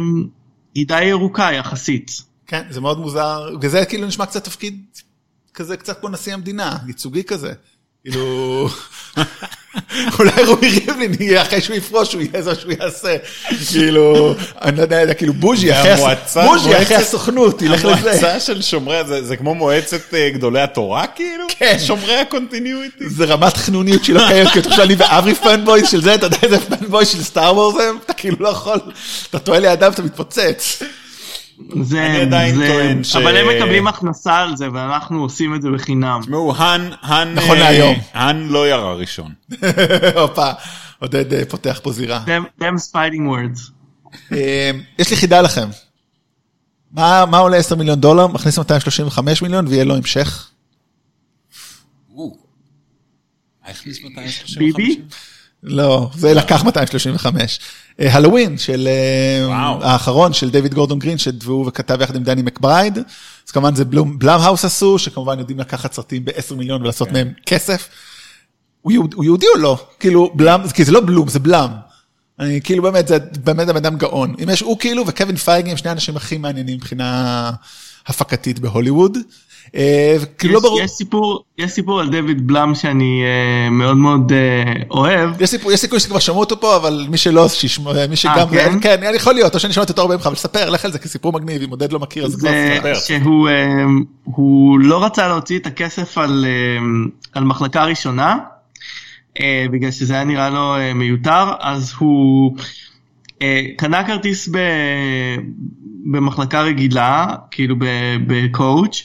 היא די ירוקה יחסית. כן, זה מאוד מוזר, וזה כאילו נשמע קצת תפקיד כזה, קצת כמו נשיא המדינה, ייצוגי כזה. כאילו, אולי רובי ריבלין יהיה אחרי שהוא יפרוש, הוא יהיה זה שהוא יעשה. כאילו, אני לא יודע, כאילו בוז'י אחרי הסוכנות, ילך לזה. המועצה של שומרי, זה כמו מועצת אה, גדולי התורה כאילו? כן. שומרי ה-continuity. זה רמת חנוניות שלא קיימת, כי אתה חושב שאני ואברי fanboy של זה, אתה יודע איזה fanboy של סטאר וורס הם? אתה כאילו לא יכול, אתה טועה לידם ואתה מתפוצץ. זה, אני עדיין זה, טוען ש... אבל הם מקבלים הכנסה על זה, ואנחנו עושים את זה בחינם. תשמעו, האן, האן, נכון אה, להיום. האן לא ירה ראשון. הופה, עודד אה, פותח פה זירה. Them's fighting words. אה, יש לי חידה לכם. מה, מה עולה 10 מיליון דולר? מכניס 235 מיליון ויהיה לו המשך? ביבי? לא, זה לקח 235. הלואוין של האחרון של דיוויד גורדון גרין, שהוא כתב יחד עם דני מקברייד. אז כמובן זה בלום האוס עשו, שכמובן יודעים לקחת סרטים ב-10 מיליון ולעשות כן. מהם כסף. הוא יהודי או לא? כאילו בלאם, כי זה לא בלום, זה בלאם. אני כאילו באמת, זה באמת הבן אדם גאון. אם יש הוא כאילו וקווין פייגי הם שני האנשים הכי מעניינים מבחינה הפקתית בהוליווד. אה, כאילו לא ברור. יש סיפור, יש סיפור על דויד בלאם שאני אה, מאוד מאוד אה, אוהב. יש סיפור, יש סיכוי שכבר שמעו אותו פה, אבל מי שלא, שישמע, מי שגם, אה, כן? כן, אני יכול להיות, או שאני שמעתי אותו הרבה ממך, אבל ספר, לך על זה כסיפור מגניב, אם עודד לא מכיר, אז כבר ספר. שהוא uh, לא רצה להוציא את הכסף על, uh, על מחלקה ראשונה, uh, בגלל שזה היה נראה לו uh, מיותר, אז הוא... קנה כרטיס ב, במחלקה רגילה, כאילו בקואוץ',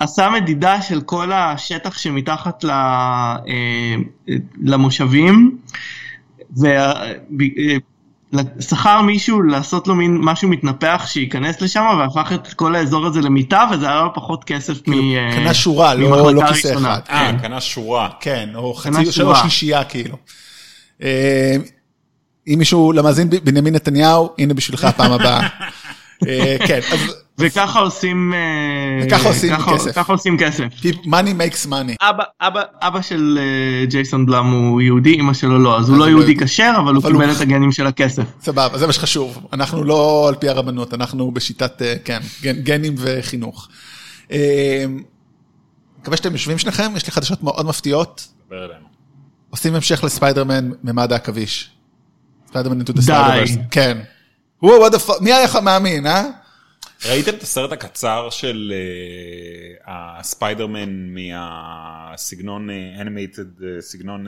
עשה מדידה של כל השטח שמתחת אה, למושבים, ושכר מישהו לעשות לו מין משהו מתנפח שייכנס לשם והפך את כל האזור הזה למיטה וזה היה לו פחות כסף כאילו, מ... קנה שורה, לא, לא כיסא אחד. אה, כן. קנה שורה. כן, או חצי, שלוש שלישייה כאילו. אה, אם מישהו למאזין בנימין נתניהו, הנה בשבילך הפעם הבאה. אה, כן, אז... וככה עושים אה, וככה עושים כסף. ככה עושים כסף. money makes money. אבא, אבא, אבא של אה, ג'ייסון בלאם הוא יהודי, אמא שלו לא, אז הוא לא יהודי כשר, אבל הוא קיבל את הגנים של הכסף. סבבה, זה מה שחשוב. אנחנו לא על פי הרבנות, אנחנו בשיטת, כן, גנים וחינוך. מקווה שאתם יושבים שניכם, יש לי חדשות מאוד מפתיעות. עושים המשך לספיידרמן ממד העכביש. ספיידרמן into the Spider-Verse. כן. וואו, מי היה לך מאמין, אה? ראיתם את הסרט הקצר של אה, הספיידרמן מהסגנון animated, אה, סגנון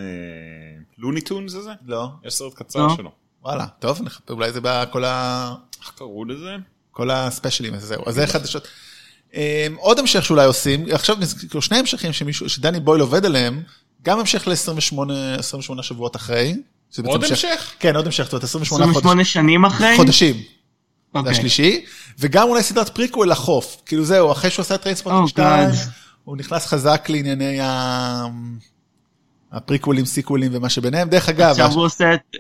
לוני טונס אה, הזה? לא. יש סרט קצר לא. שלו. וואלה, טוב, אולי זה בכל ה... איך קראו לזה? כל הספיישלים, אז זהו. אז זה חדשות. אמ, עוד המשך שאולי עושים, עכשיו כאילו שני המשכים שמישהו, שדני בויל עובד עליהם, גם המשך ל-28 שבועות אחרי. עוד המשך? כן, עוד המשך, זאת אומרת 28 חודשים. 28 שנים אחרי? חודשים. זה אוקיי. השלישי, וגם אולי סדרת פריקוול לחוף, כאילו זהו, אחרי שהוא עושה את טריינספורטינג 2, הוא נכנס חזק לענייני הפריקוולים, סיקוולים ומה שביניהם, דרך אגב.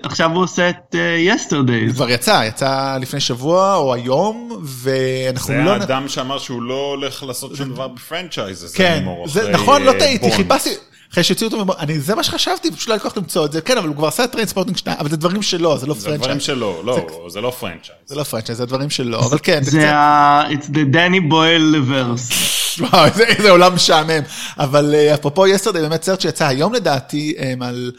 עכשיו הוא עושה את יסטרדיי. הוא כבר יצא, יצא לפני שבוע או היום, ואנחנו לא... זה האדם שאמר שהוא לא הולך לעשות שום דבר ב-franchise הזה. כן, נכון, לא טעיתי, חיפשתי. אחרי שהוציאו אותו, אני, זה מה שחשבתי, פשוט לא היה כל כך למצוא את זה, כן, אבל הוא כבר עשה את טריינספורטינג 2, אבל זה דברים שלו, זה לא franchise. זה דברים שלו, לא, זה לא franchise. זה לא franchise, זה דברים שלו, אבל כן. זה ה... It's the Danny Boyle verse. וואו, איזה עולם משעמם. אבל אה, אפרופו יסטרדי, באמת סרט שיצא היום לדעתי, על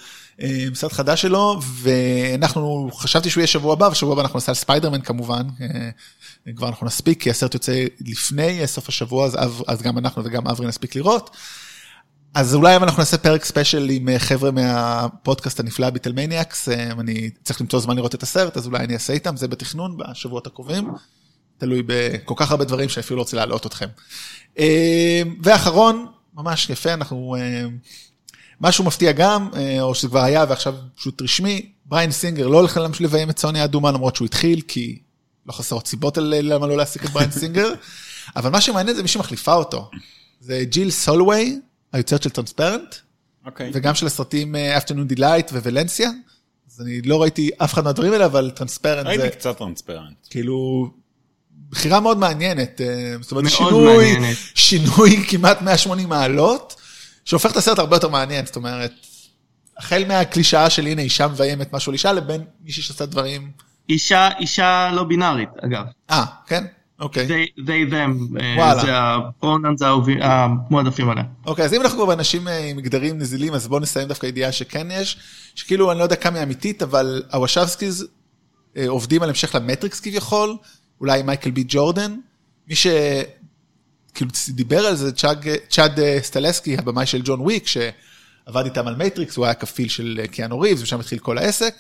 סרט חדש שלו, ואנחנו, חשבתי שהוא יהיה שבוע הבא, ושבוע הבא אנחנו נעשה על ספיידרמן כמובן. אה, כבר אנחנו נספיק, כי הסרט יוצא לפני סוף השבוע, אז גם אנחנו וגם אברי נספיק לראות. אז אולי אם אנחנו נעשה פרק special עם אה, חבר'ה מהפודקאסט הנפלא ביטלמניאקס, אה, אני צריך למצוא זמן לראות את הסרט, אז אולי אני אעשה איתם, זה בתכנון בשבועות הקרובים. תלוי בכל כך הרבה דברים שאני אפילו לא רוצה להלאות אתכם. אה, ואחרון, ממש יפה, אנחנו... משהו מפתיע גם, או שזה כבר היה ועכשיו פשוט רשמי, בריין סינגר לא הולך להמשיך לביים את סוניה האדומה למרות שהוא התחיל, כי לא חסרות סיבות למה לא להעסיק את בריין סינגר, אבל מה שמעניין זה מי שמחליפה אותו. זה ג'יל סולווי, היוצרת של טרנספרנט, אוקיי. וגם של הסרטים Afternoon Delight וולנסיה. אז אני לא ראיתי אף אחד מהדברים האלה, אבל טרנספרנט זה ראיתי קצת טרנספרנט. כאילו בחירה מאוד מעניינת. אה, זאת אומרת, שינוי, מעניינת. שינוי כמעט 180 מעלות, שהופך את הסרט הרבה יותר מעניין. זאת אומרת, החל מהקלישאה של הנה אישה מביימת משהו על אישה, לבין מישהי שעושה דברים... אישה, אישה לא בינארית, אגב. אה, כן? אוקיי. they, they them, אה, וואלה. זה הפרונאנס המועדפים עליה. אוקיי, אז אם אנחנו כבר באנשים אה, עם מגדרים נזילים, אז בואו נסיים דווקא ידיעה שכן יש, שכאילו, אני לא יודע כמה היא אמיתית, אבל הוואצ'ובסקיז אה, עובדים על המשך למטריקס כביכול, אולי מייקל בי ג'ורדן. מי שכאילו דיבר על זה, צ'אג- צ'אד אה, סטהלסקי, הבמאי של ג'ון וויק, שעבד איתם על מטריקס, הוא היה כפיל של קיאנו ריבס, ושם התחיל כל העסק.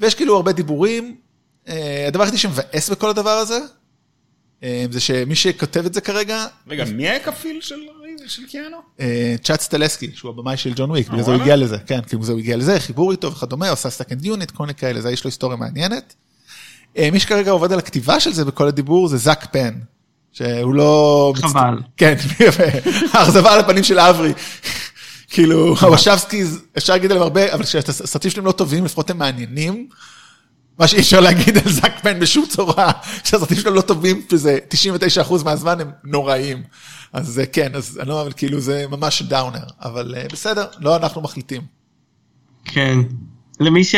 ויש כאילו הרבה דיבורים. הדבר היחידי שמבאס בכל הדבר הזה, זה שמי שכותב את זה כרגע, רגע, מי היה כפיל של של קיאנו? אה, צ'אד סטהלסקי, שהוא הבמאי של ג'ון וויק, בגלל זה הוא? הגיע לזה, כן, כאילו זה הוא הגיע לזה, חיבור איתו וכדומה, עושה second unit, כל מיני כאלה, זה יש לו היסטוריה מעניינת. אה, מי שכרגע עובד על הכתיבה של זה בכל הדיבור זה זאק פן, שהוא לא... חבל. כן, האכזבה על הפנים של אברי. כאילו, הוואצ'ובסקי, אפשר להגיד עליהם הרבה, אבל כשהסרטים שלהם לא טובים, לפחות הם מעניינים. מה שאי אפשר להגיד על זאק פן בשום צורה, כשהסרטים שלו לא טובים, וזה 99% מהזמן הם נוראים. אז זה כן, אז אני לא, אבל כאילו זה ממש downer, אבל אה, בסדר, לא אנחנו מחליטים. כן. למי ש...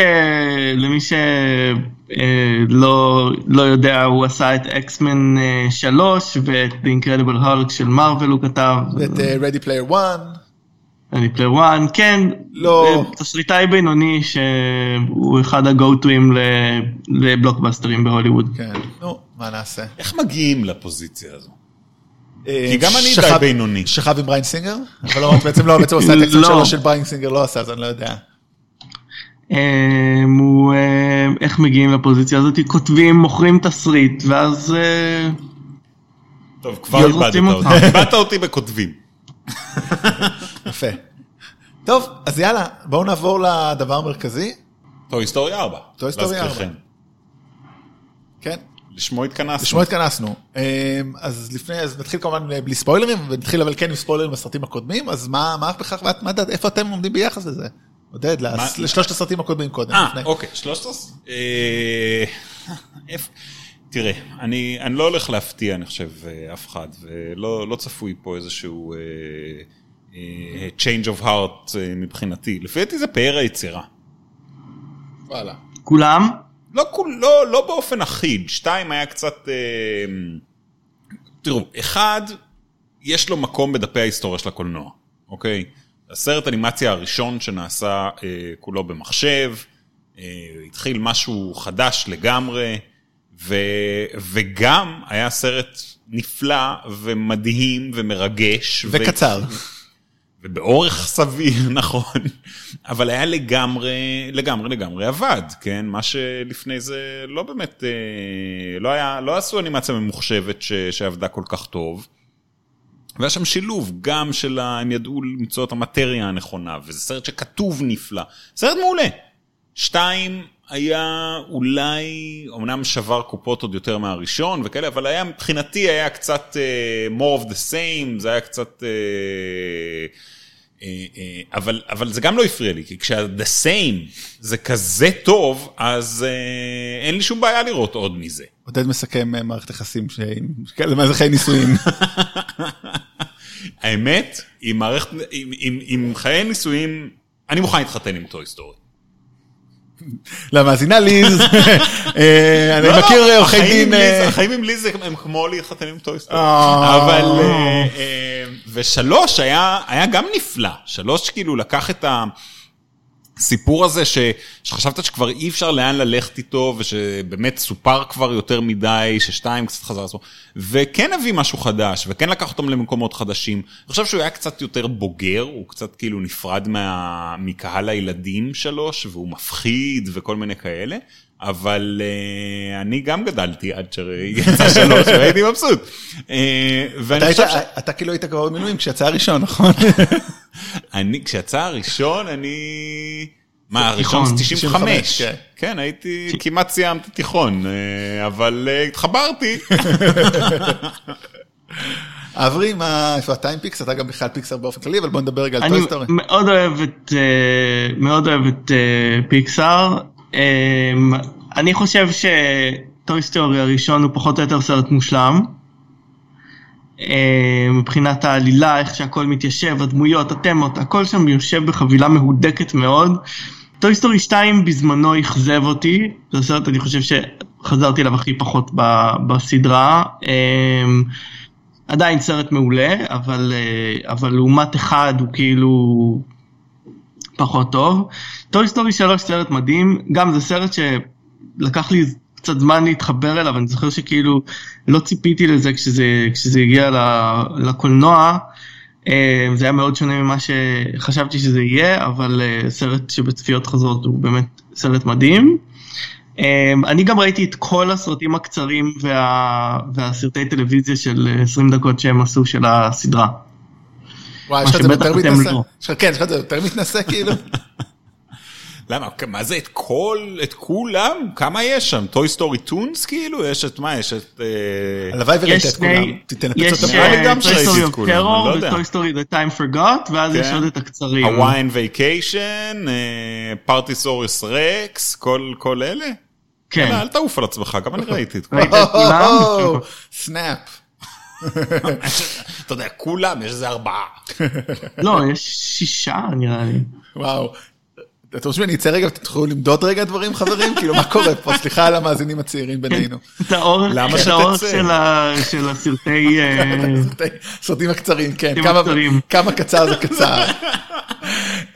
למי ש... אה, לא, לא יודע, הוא עשה את אקסמן 3 ואת The Incredible Hulk של מארוול הוא כתב. ואת אה, Ready Player One, Ready Player One, כן. לא. תסריטאי בינוני שהוא אחד ל- לבלוקבאסטרים בהוליווד. כן, נו, מה נעשה? איך מגיעים לפוזיציה הזו? אה, כי גם אני די בינוני. שכב עם בריין סינגר? אבל לא, בעצם לא, בעצם הוא עשה את אקסל לא. שלו של בריין סינגר, לא עשה, אז אני לא יודע. אה, הוא, אה, איך מגיעים לפוזיציה הזאת? כותבים, מוכרים תסריט, ואז... אה, טוב, כבר איבדת אותי. איבדת אותי בכותבים. יפה. טוב, אז יאללה, בואו נעבור לדבר המרכזי. טוב, טוי סטורי 4. טוי סטורי ארבע. להזכירכם. כן, לשמו התכנסנו. לשמו התכנסנו. אמ, אז לפני, אז נתחיל כמובן בלי ספוילרים, ונתחיל אבל כן עם ספוילרים בסרטים הקודמים, אז מה, מה בכך, מה- דעת, איפה אתם עומדים ביחס לזה? עודד, לשלושת הסרטים הקודמים קודם. אה. אוקיי, שלושת עשרה. אה, תראה, אני, אני לא הולך להפתיע, אני חושב, אה, אף אחד, ולא לא צפוי פה איזשהו אה, change of heart אה, מבחינתי. לפי דעתי זה פאר היצירה. וואלה. כולם? לא, לא, לא באופן אחיד, שתיים היה קצת... אה, תראו, אחד, יש לו מקום בדפי ההיסטוריה של הקולנוע, אוקיי? הסרט אנימציה הראשון שנעשה אה, כולו במחשב, אה, התחיל משהו חדש לגמרי, ו, וגם היה סרט נפלא ומדהים ומרגש. וקצר. ובאורך סביר, נכון, אבל היה לגמרי, לגמרי, לגמרי עבד, כן? מה שלפני זה לא באמת, אה, לא היה, לא עשו אנימציה ממוחשבת ש, שעבדה כל כך טוב. והיה שם שילוב גם של, ה, הם ידעו למצוא את המטריה הנכונה, וזה סרט שכתוב נפלא. סרט מעולה. שתיים, היה אולי, אמנם שבר קופות עוד יותר מהראשון וכאלה, אבל היה, מבחינתי היה קצת uh, more of the same, זה היה קצת... Uh, אבל, אבל זה גם לא הפריע לי, כי כשה-the same זה כזה טוב, אז uh, אין לי שום בעיה לראות עוד מזה. עודד מסכם אה, מערכת יחסים שעם כאלה מאזרחי נישואים. האמת, עם מערכת, עם, עם, עם חיי נישואים, אני מוכן להתחתן עם אותו היסטורי. למאזינה ליז, אה, אני לא, מכיר לא, עורכי החיים דין... אה, החיים עם ליז הם כמו להתחתן עם טוי סטורי. אה. אבל... ושלוש היה גם נפלא. שלוש כאילו לקח את הסיפור הזה ש- שחשבת שכבר אי אפשר לאן ללכת איתו, ושבאמת סופר כבר יותר מדי, ששתיים קצת חזר לעצמו, וכן הביא משהו חדש, וכן לקח אותם למקומות חדשים. אני חושב שהוא היה קצת יותר בוגר, הוא קצת כאילו נפרד מה... מקהל הילדים שלוש, והוא מפחיד וכל מיני כאלה. אבל uh, אני גם גדלתי עד שיצא שלוש והייתי מבסוט. אה, אתה, היית, ש... אתה כאילו היית כבר במילואים כשיצא הראשון, נכון? אני, כשיצא הראשון, אני... מה, הראשון זה 95. 95, כן. כן, הייתי, כמעט סיימתי תיכון, אה, אבל אה, התחברתי. אברי, מה, איפה אתה עם פיקסר? אתה גם בכלל פיקסר באופן כללי, אבל בוא נדבר רגע על טוי סטורי. מאוד אוהב את, אה, מאוד אוהב את פיקסאר. אה, אני חושב שטוי סטורי הראשון הוא פחות או יותר סרט מושלם. אה, מבחינת העלילה, איך שהכל מתיישב, הדמויות, התמות, הכל שם יושב בחבילה מהודקת מאוד. טוי סטורי 2 בזמנו אכזב אותי, זה סרט אני חושב שחזרתי אליו הכי פחות בסדרה. אה, עדיין סרט מעולה, אבל, אה, אבל לעומת אחד הוא כאילו פחות טוב. טוי סטורי 3 סרט מדהים, גם זה סרט שלקח לי קצת זמן להתחבר אליו, אני זוכר שכאילו לא ציפיתי לזה כשזה, כשזה הגיע לקולנוע. אה, זה היה מאוד שונה ממה שחשבתי שזה יהיה, אבל אה, סרט שבצפיות חוזרות הוא באמת סרט מדהים. אה, אני גם ראיתי את כל הסרטים הקצרים וה... והסרטי טלוויזיה של 20 דקות שהם עשו של הסדרה. וואי, יש לך את זה יותר מתנשא? לא. כן, יש לך את זה יותר מתנשא כאילו? למה, מה זה את כל, את כולם? כמה יש שם? טוי סטורי טונס כאילו? יש את מה? יש את... אה, הלוואי וראית יש את כולם. תנפץ יש אותם. לי גם טוי שראיתי סטורי את כולם, אני טרור לא יודע. וטוי סטורי The Time Forgot, ואז יש כן. עוד את הקצרים. הוויין וייקיישן, פרטיסוריוס רקס, כל כל אלה? כן. אל תעוף על עצמך, גם אני ראיתי את כולם. סנאפ. אתה יודע, כולם, יש איזה ארבעה. לא, יש שישה נראה לי. וואו. אתם רוצים שאני אצא רגע ותתחילו למדוד רגע דברים חברים? כאילו מה קורה פה? סליחה על המאזינים הצעירים בינינו. את האורך של הסרטי... אה, הסרטים הקצרים, כן. כמה- קצר זה קצר.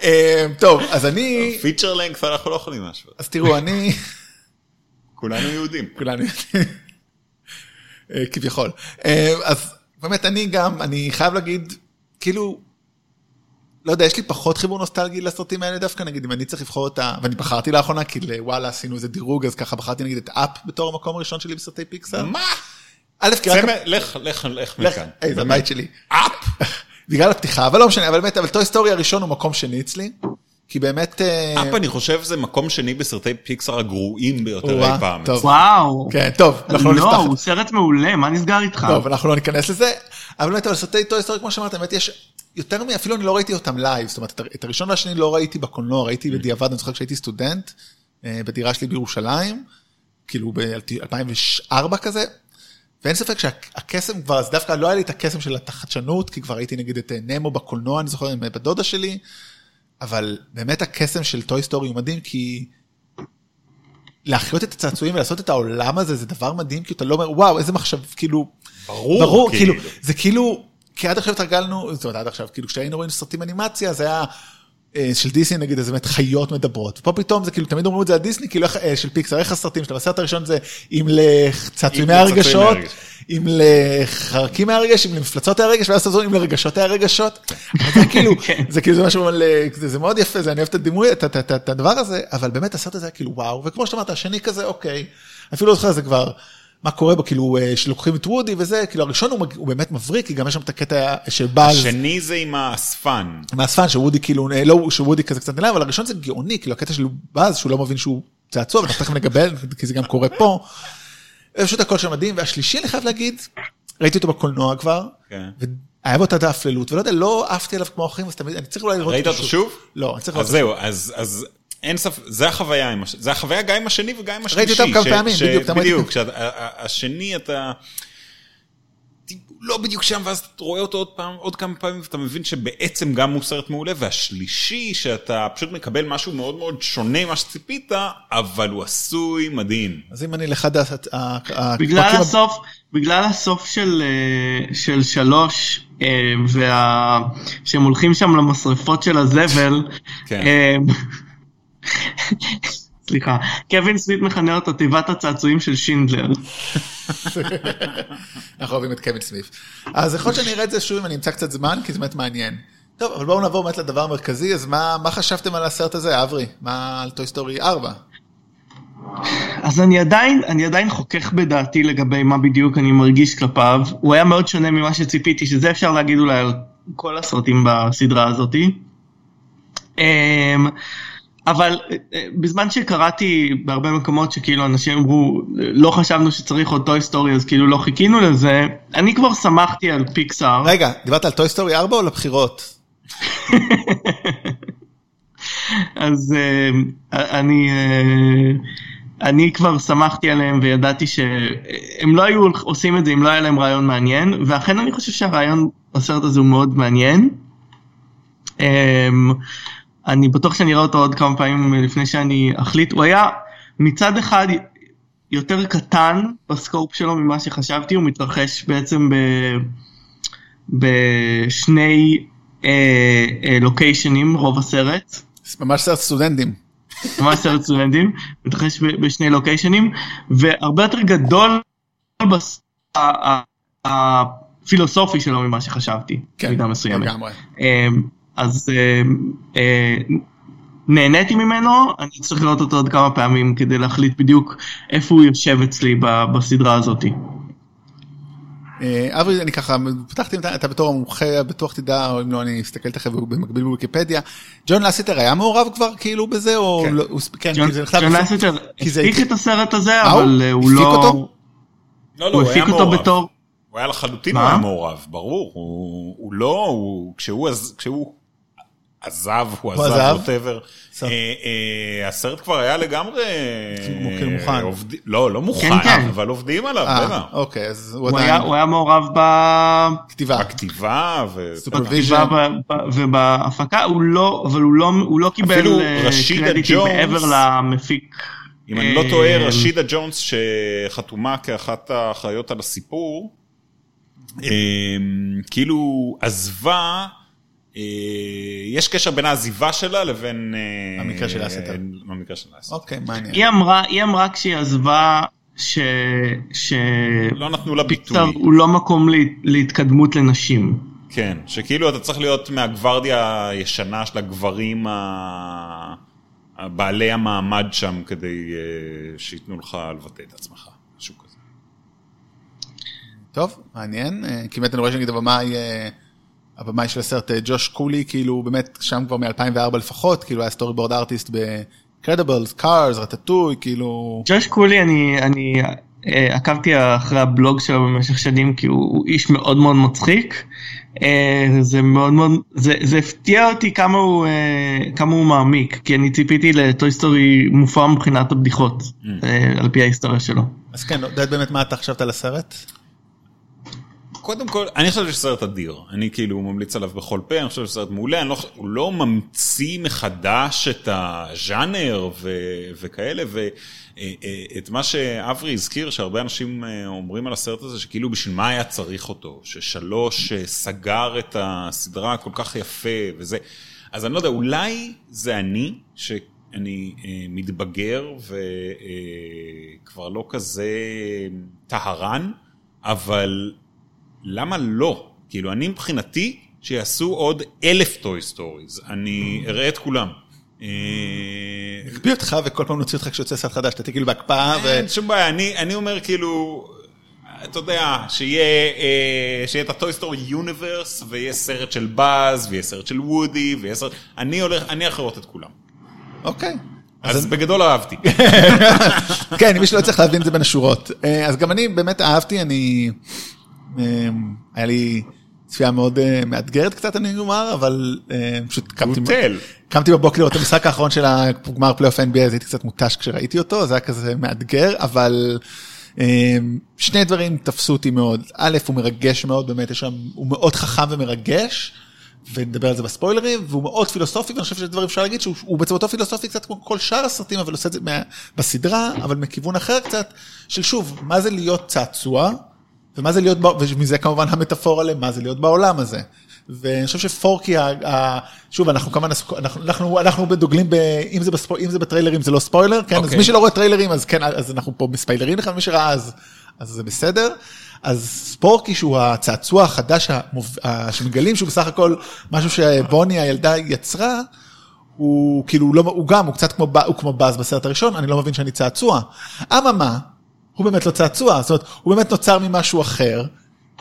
אה, טוב, אז אני... פיצ'ר לנקס אנחנו לא יכולים להשוות. אז תראו, אני... כולנו יהודים. כולנו יודעים. אה, כביכול. אז באמת אני גם, אני חייב להגיד, כאילו, לא יודע, יש לי פחות חיבור נוסטלגי לסרטים האלה דווקא, נגיד אם אני צריך לבחור את ה... ואני בחרתי לאחרונה, כי לוואלה עשינו איזה דירוג, אז ככה בחרתי נגיד את אפ בתור המקום הראשון שלי בסרטי פיקסר. מה? א', כי רק... לך, לך, לך מכאן. היי, זה. הבית שלי. אפ! בגלל הפתיחה, אבל לא משנה, אבל באמת, אבל טוי סטורי הראשון הוא מקום שני אצלי, כי באמת... אה, אפ אני חושב זה מקום שני בסרטי פיקסר הגרועים ביותר אי פעם. טוב. וואו. כן, טוב, אנחנו לא לא, נפתח הוא סרט מעולה, מה נסגר איתך? טוב, אנחנו לא ניכנס לזה, אבל באמת, אבל סרטי Toy Story, כמו שאמרת, באמת יש יותר מ... אפילו אני לא ראיתי אותם לייב, זאת אומרת, את הראשון והשני לא ראיתי בקולנוע, ראיתי בדיעבד, אני זוכר כשהייתי סטודנט, אה, בדירה שלי בירושלים, כאילו ב-2004 כזה, ואין ספק שהקסם כבר, אז דווקא לא היה לי את הקסם של החדשנות, כי כבר ראיתי נגיד את אה, נמו בקולנוע, אני זוכר עם בת דודה שלי, אבל באמת הקסם של Toy Story הוא מדהים, כי להחיות את הצעצועים ולעשות את העולם הזה, זה דבר מדהים, כי אתה לא אומר, וואו, איזה מחשב, כאילו, ברור, ברור, כאילו, כאילו. זה כאילו, כי עד עכשיו התרגלנו, זאת אומרת, עד עכשיו, כאילו, כשהיינו רואים סרטים אנימציה, זה היה אה, של דיסני, נגיד, אז באמת חיות מדברות. ופה פתאום זה כאילו, תמיד אומרים את זה על דיסני, כאילו, איך- אה, של פיקסר, איך הסרטים שלהם, הסרט הראשון זה אם לצעצועים לצעצועים אם לחרקים מהרגש, אם למפלצות מהרגש, ואז תעזור אם לרגשות מהרגשות. אבל זה כאילו, זה כאילו, זה משהו, אה, זה זה מאוד יפה, זה, אני אוהב את הדימוי, את- את- את את הדבר הזה, אבל באמת הסרט הזה היה כאילו, וואו, וכמו שאתה אמרת, השני כזה, אוקיי, אפילו לא זוכר, זה כבר... מה קורה בו, כאילו, אה, שלוקחים את וודי וזה, כאילו, הראשון הוא, באמת מבריק, כי גם יש שם את הקטע של באז, השני זה עם האספן. מהאספן, שוודי כאילו, אה, לא, שוודי כזה קצת נעלם, אבל הראשון זה גאוני, כאילו, הקטע של באז, שהוא לא מבין שהוא צעצוע, ואנחנו תכף נקבל, כי זה גם קורה פה. פשוט הכל שם מדהים, והשלישי, אני חייב להגיד, ראיתי אותו בקולנוע כבר, כן. והיה בו את הדאפללות, ולא יודע, לא עפתי עליו כמו אחרים, אז תמיד, אני צריך אולי לראות ראית אותו שוב? לא, אני צריך לראות אותו. זהו, אז, אז אין ספק, זה החוויה, עם הש... זה החוויה גם עם השני וגם עם השלישי. ראיתי אותם כמה פעמים, בדיוק, תמיד בדיוק, הייתי- כשהשני אתה... לא בדיוק שם, ואז אתה רואה אותו עוד פעם, עוד כמה פעמים, ואתה מבין שבעצם גם הוא סרט מעולה, והשלישי, שאתה פשוט מקבל משהו מאוד מאוד שונה ממה שציפית, אבל הוא עשוי מדהים. אז אם אני לאחד בגלל הפרקים הבאים- הסוף, בגלל הסוף של, אה, של שלוש, אה, וה... שהם הולכים שם למשרפות של הזבל, כן. סליחה, קווין סמית מכנה אותו תיבת הצעצועים של שינדלר. אנחנו אוהבים את קווין סמית. אז יכול להיות שאני אראה את זה שוב אם אני אמצא קצת זמן, כי זה באמת מעניין. טוב, אבל בואו נעבור באמת לדבר המרכזי, אז מה, מה חשבתם על הסרט הזה, אברי? מה על Toy Story 4? אז אני עדיין, אני עדיין חוכך בדעתי לגבי מה בדיוק אני מרגיש כלפיו. הוא היה מאוד שונה ממה שציפיתי, שזה אפשר להגיד אולי על כל הסרטים בסדרה הזאתי. אמ, אבל אה, בזמן שקראתי בהרבה מקומות שכאילו אנשים אמרו לא חשבנו שצריך עוד Toy Story אז כאילו לא חיכינו לזה, אני כבר שמחתי על פיקסאר. רגע, דיברת על Toy Story 4 או לבחירות? אז אה, אני, אה, אני כבר שמחתי עליהם וידעתי שהם לא היו עושים את זה אם לא היה להם רעיון מעניין, ואכן אני חושב שהרעיון בסרט הזה הוא מאוד מעניין. אמ, אני בטוח שאני אראה אותו עוד כמה פעמים לפני שאני אחליט. הוא היה מצד אחד יותר קטן בסקופ שלו ממה שחשבתי, הוא מתרחש בעצם ב... בשני אה, אה, לוקיישנים רוב הסרט. ממש סרט סטודנטים. ממש סרט סטודנטים, מתרחש בשני לוקיישנים, והרבה יותר גדול הפילוסופי שלו ממה שחשבתי, כן. לגמרי. אז אה, אה, נהניתי ממנו, אני צריך לראות אותו עוד כמה פעמים כדי להחליט בדיוק איפה הוא יושב אצלי ב- בסדרה הזאתי. אה, אברי, אני ככה, פתחתי, אתה- אתה בתור המומחה, בטוח תדע, או אם לא, אני אסתכל תכף במקביל בוויקיפדיה. ג'ון לסיטר היה מעורב כבר כאילו בזה, או כן. לא? הוא כן, ג'ון כי זה נכתב... ג'ון זה- הפיק את הסרט הזה, אה? אבל אה, הוא לא... אותו? לא, לא, הוא הפיק אותו. בתור... הוא היה לחלוטין? היה מעורב, ברור. הוא, הוא לא, הוא, כשהוא עזב, הוא הוא עזב, עזב? ווטאבר. אה, אה, הסרט כבר היה לגמרי... כאילו מוכן. אה, עובד, לא, לא מוכן, כן, כן. אבל עובדים עליו, אה, בטח. אוקיי, אז הוא הוא היה- עדיין... הוא היה מעורב ב- כתיבה. בכתיבה, ו... בכתיבה ב- ב- ובהפקה, הוא לא, אבל הוא לא, הוא לא קיבל קרדיטים מעבר למפיק. אם אני לא טועה, רשידה ג'ונס שחתומה כאחת האחראיות על הסיפור, אה, כאילו עזבה, יש קשר בין העזיבה שלה לבין... אה, המקרה של אסטר. המקרה של אסטר. אוקיי, מעניין. היא אמרה, היא אמרה כשהיא עזבה ש... ש... לא נתנו לה ביטוי. הוא לא מקום לה- להתקדמות לנשים. כן, שכאילו אתה צריך להיות מהגוורדיה הישנה של הגברים ה- בעלי המעמד שם כדי אה, שייתנו לך לבטא את עצמך, משהו כזה. טוב, מעניין. אה, כי באמת אני רואה שנגיד הבמאי, אה, הבמאי של הסרט אה, ג'וש קולי, כאילו באמת שם כבר מ-2004 לפחות, כאילו היה storyboard artist ב-Incredibles, Cars, Ratatouille, כאילו... ג'וש קולי, אני, אני אה, עקבתי אחרי הבלוג שלו במשך שנים, כי הוא, הוא איש מאוד מאוד מצחיק. אה, זה מאוד מאוד, זה, זה הפתיע אותי כמה הוא, אה, כמה הוא מעמיק, כי אני ציפיתי לטוי סטורי מופע מבחינת הבדיחות, אה, על פי ההיסטוריה שלו. אז כן, יודעת באמת מה אתה חשבת על הסרט? קודם כל, אני חושב שזה סרט אדיר. אני כאילו ממליץ עליו בכל פה, אני חושב שזה סרט מעולה. אני לא, הוא לא ממציא מחדש את הז'אנר ו, וכאלה, ואת מה שאברי הזכיר, שהרבה אנשים אה, אומרים על הסרט הזה, שכאילו בשביל מה היה צריך אותו, ששלוש אה, סגר את הסדרה כל כך יפה וזה. אז אני לא יודע, אולי זה אני, שאני אה, מתבגר וכבר לא כזה טהרן, אבל לא לא? כאילו, אני מבחינתי, שיעשו עוד אלף Toy Stories, אני אראה את כולם. אה, הקפיא אותך וכל פעם נוציא אותך כשיוצא סרט חדש, אתה כאילו בהקפאה ו... אין שום בעיה, אני, אני אומר כאילו, אתה יודע, שיהיה, אה, את הטוי סטורי יוניברס, ויהיה סרט של באז, ויהיה סרט של וודי, ויהיה סרט... אני הולך, אני הולך לראות את כולם. אוקיי. אז בגדול אהבתי. כן, מי שלא צריך להבין את זה בין השורות. אה, אז גם אני באמת אהבתי, אני... אה, היה לי צפייה מאוד אה, מאתגרת קצת, אני אומר, אבל אה, פשוט קמתי... קמתי בבוקר לראות את המשחק האחרון של הגמר פלייאוף NBA, אז הייתי קצת מותש כשראיתי אותו, זה היה כזה מאתגר, אבל אה, שני דברים תפסו אותי מאוד. א', הוא מרגש מאוד, באמת, יש שם, הוא מאוד חכם ומרגש, ונדבר על זה בספוילרים, והוא מאוד פילוסופי, ואני חושב שזה דברים אפשר להגיד שהוא הוא בעצם אותו פילוסופי קצת כמו כל שאר הסרטים, אבל עושה את זה מה, בסדרה, אבל מכיוון אחר קצת, של שוב, מה זה להיות צעצוע, ומה זה להיות, ומזה כמובן המטאפורה למה זה להיות בעולם הזה. ואני חושב שפורקי, שוב, אנחנו כמובן, אנחנו, אנחנו, אנחנו דוגלים, ב, אם, זה בספו, אם זה בטריילרים זה לא ספוילר, כן, okay. אז אוקיי. מי שלא רואה טריילרים, אז כן, אז אנחנו פה מספיילרים לך, מי שראה, אז, אז זה בסדר. אז ספורקי שהוא הצעצוע החדש המוב... שמגלים שהוא בסך הכל משהו שבוני הילדה יצרה, הוא כאילו, הוא, לא, הוא גם, הוא קצת כמו, הוא כמו באז בסרט הראשון, אני לא מבין שאני צעצוע. אממה, הוא באמת לא צעצוע, זאת אומרת, הוא באמת נוצר ממשהו אחר.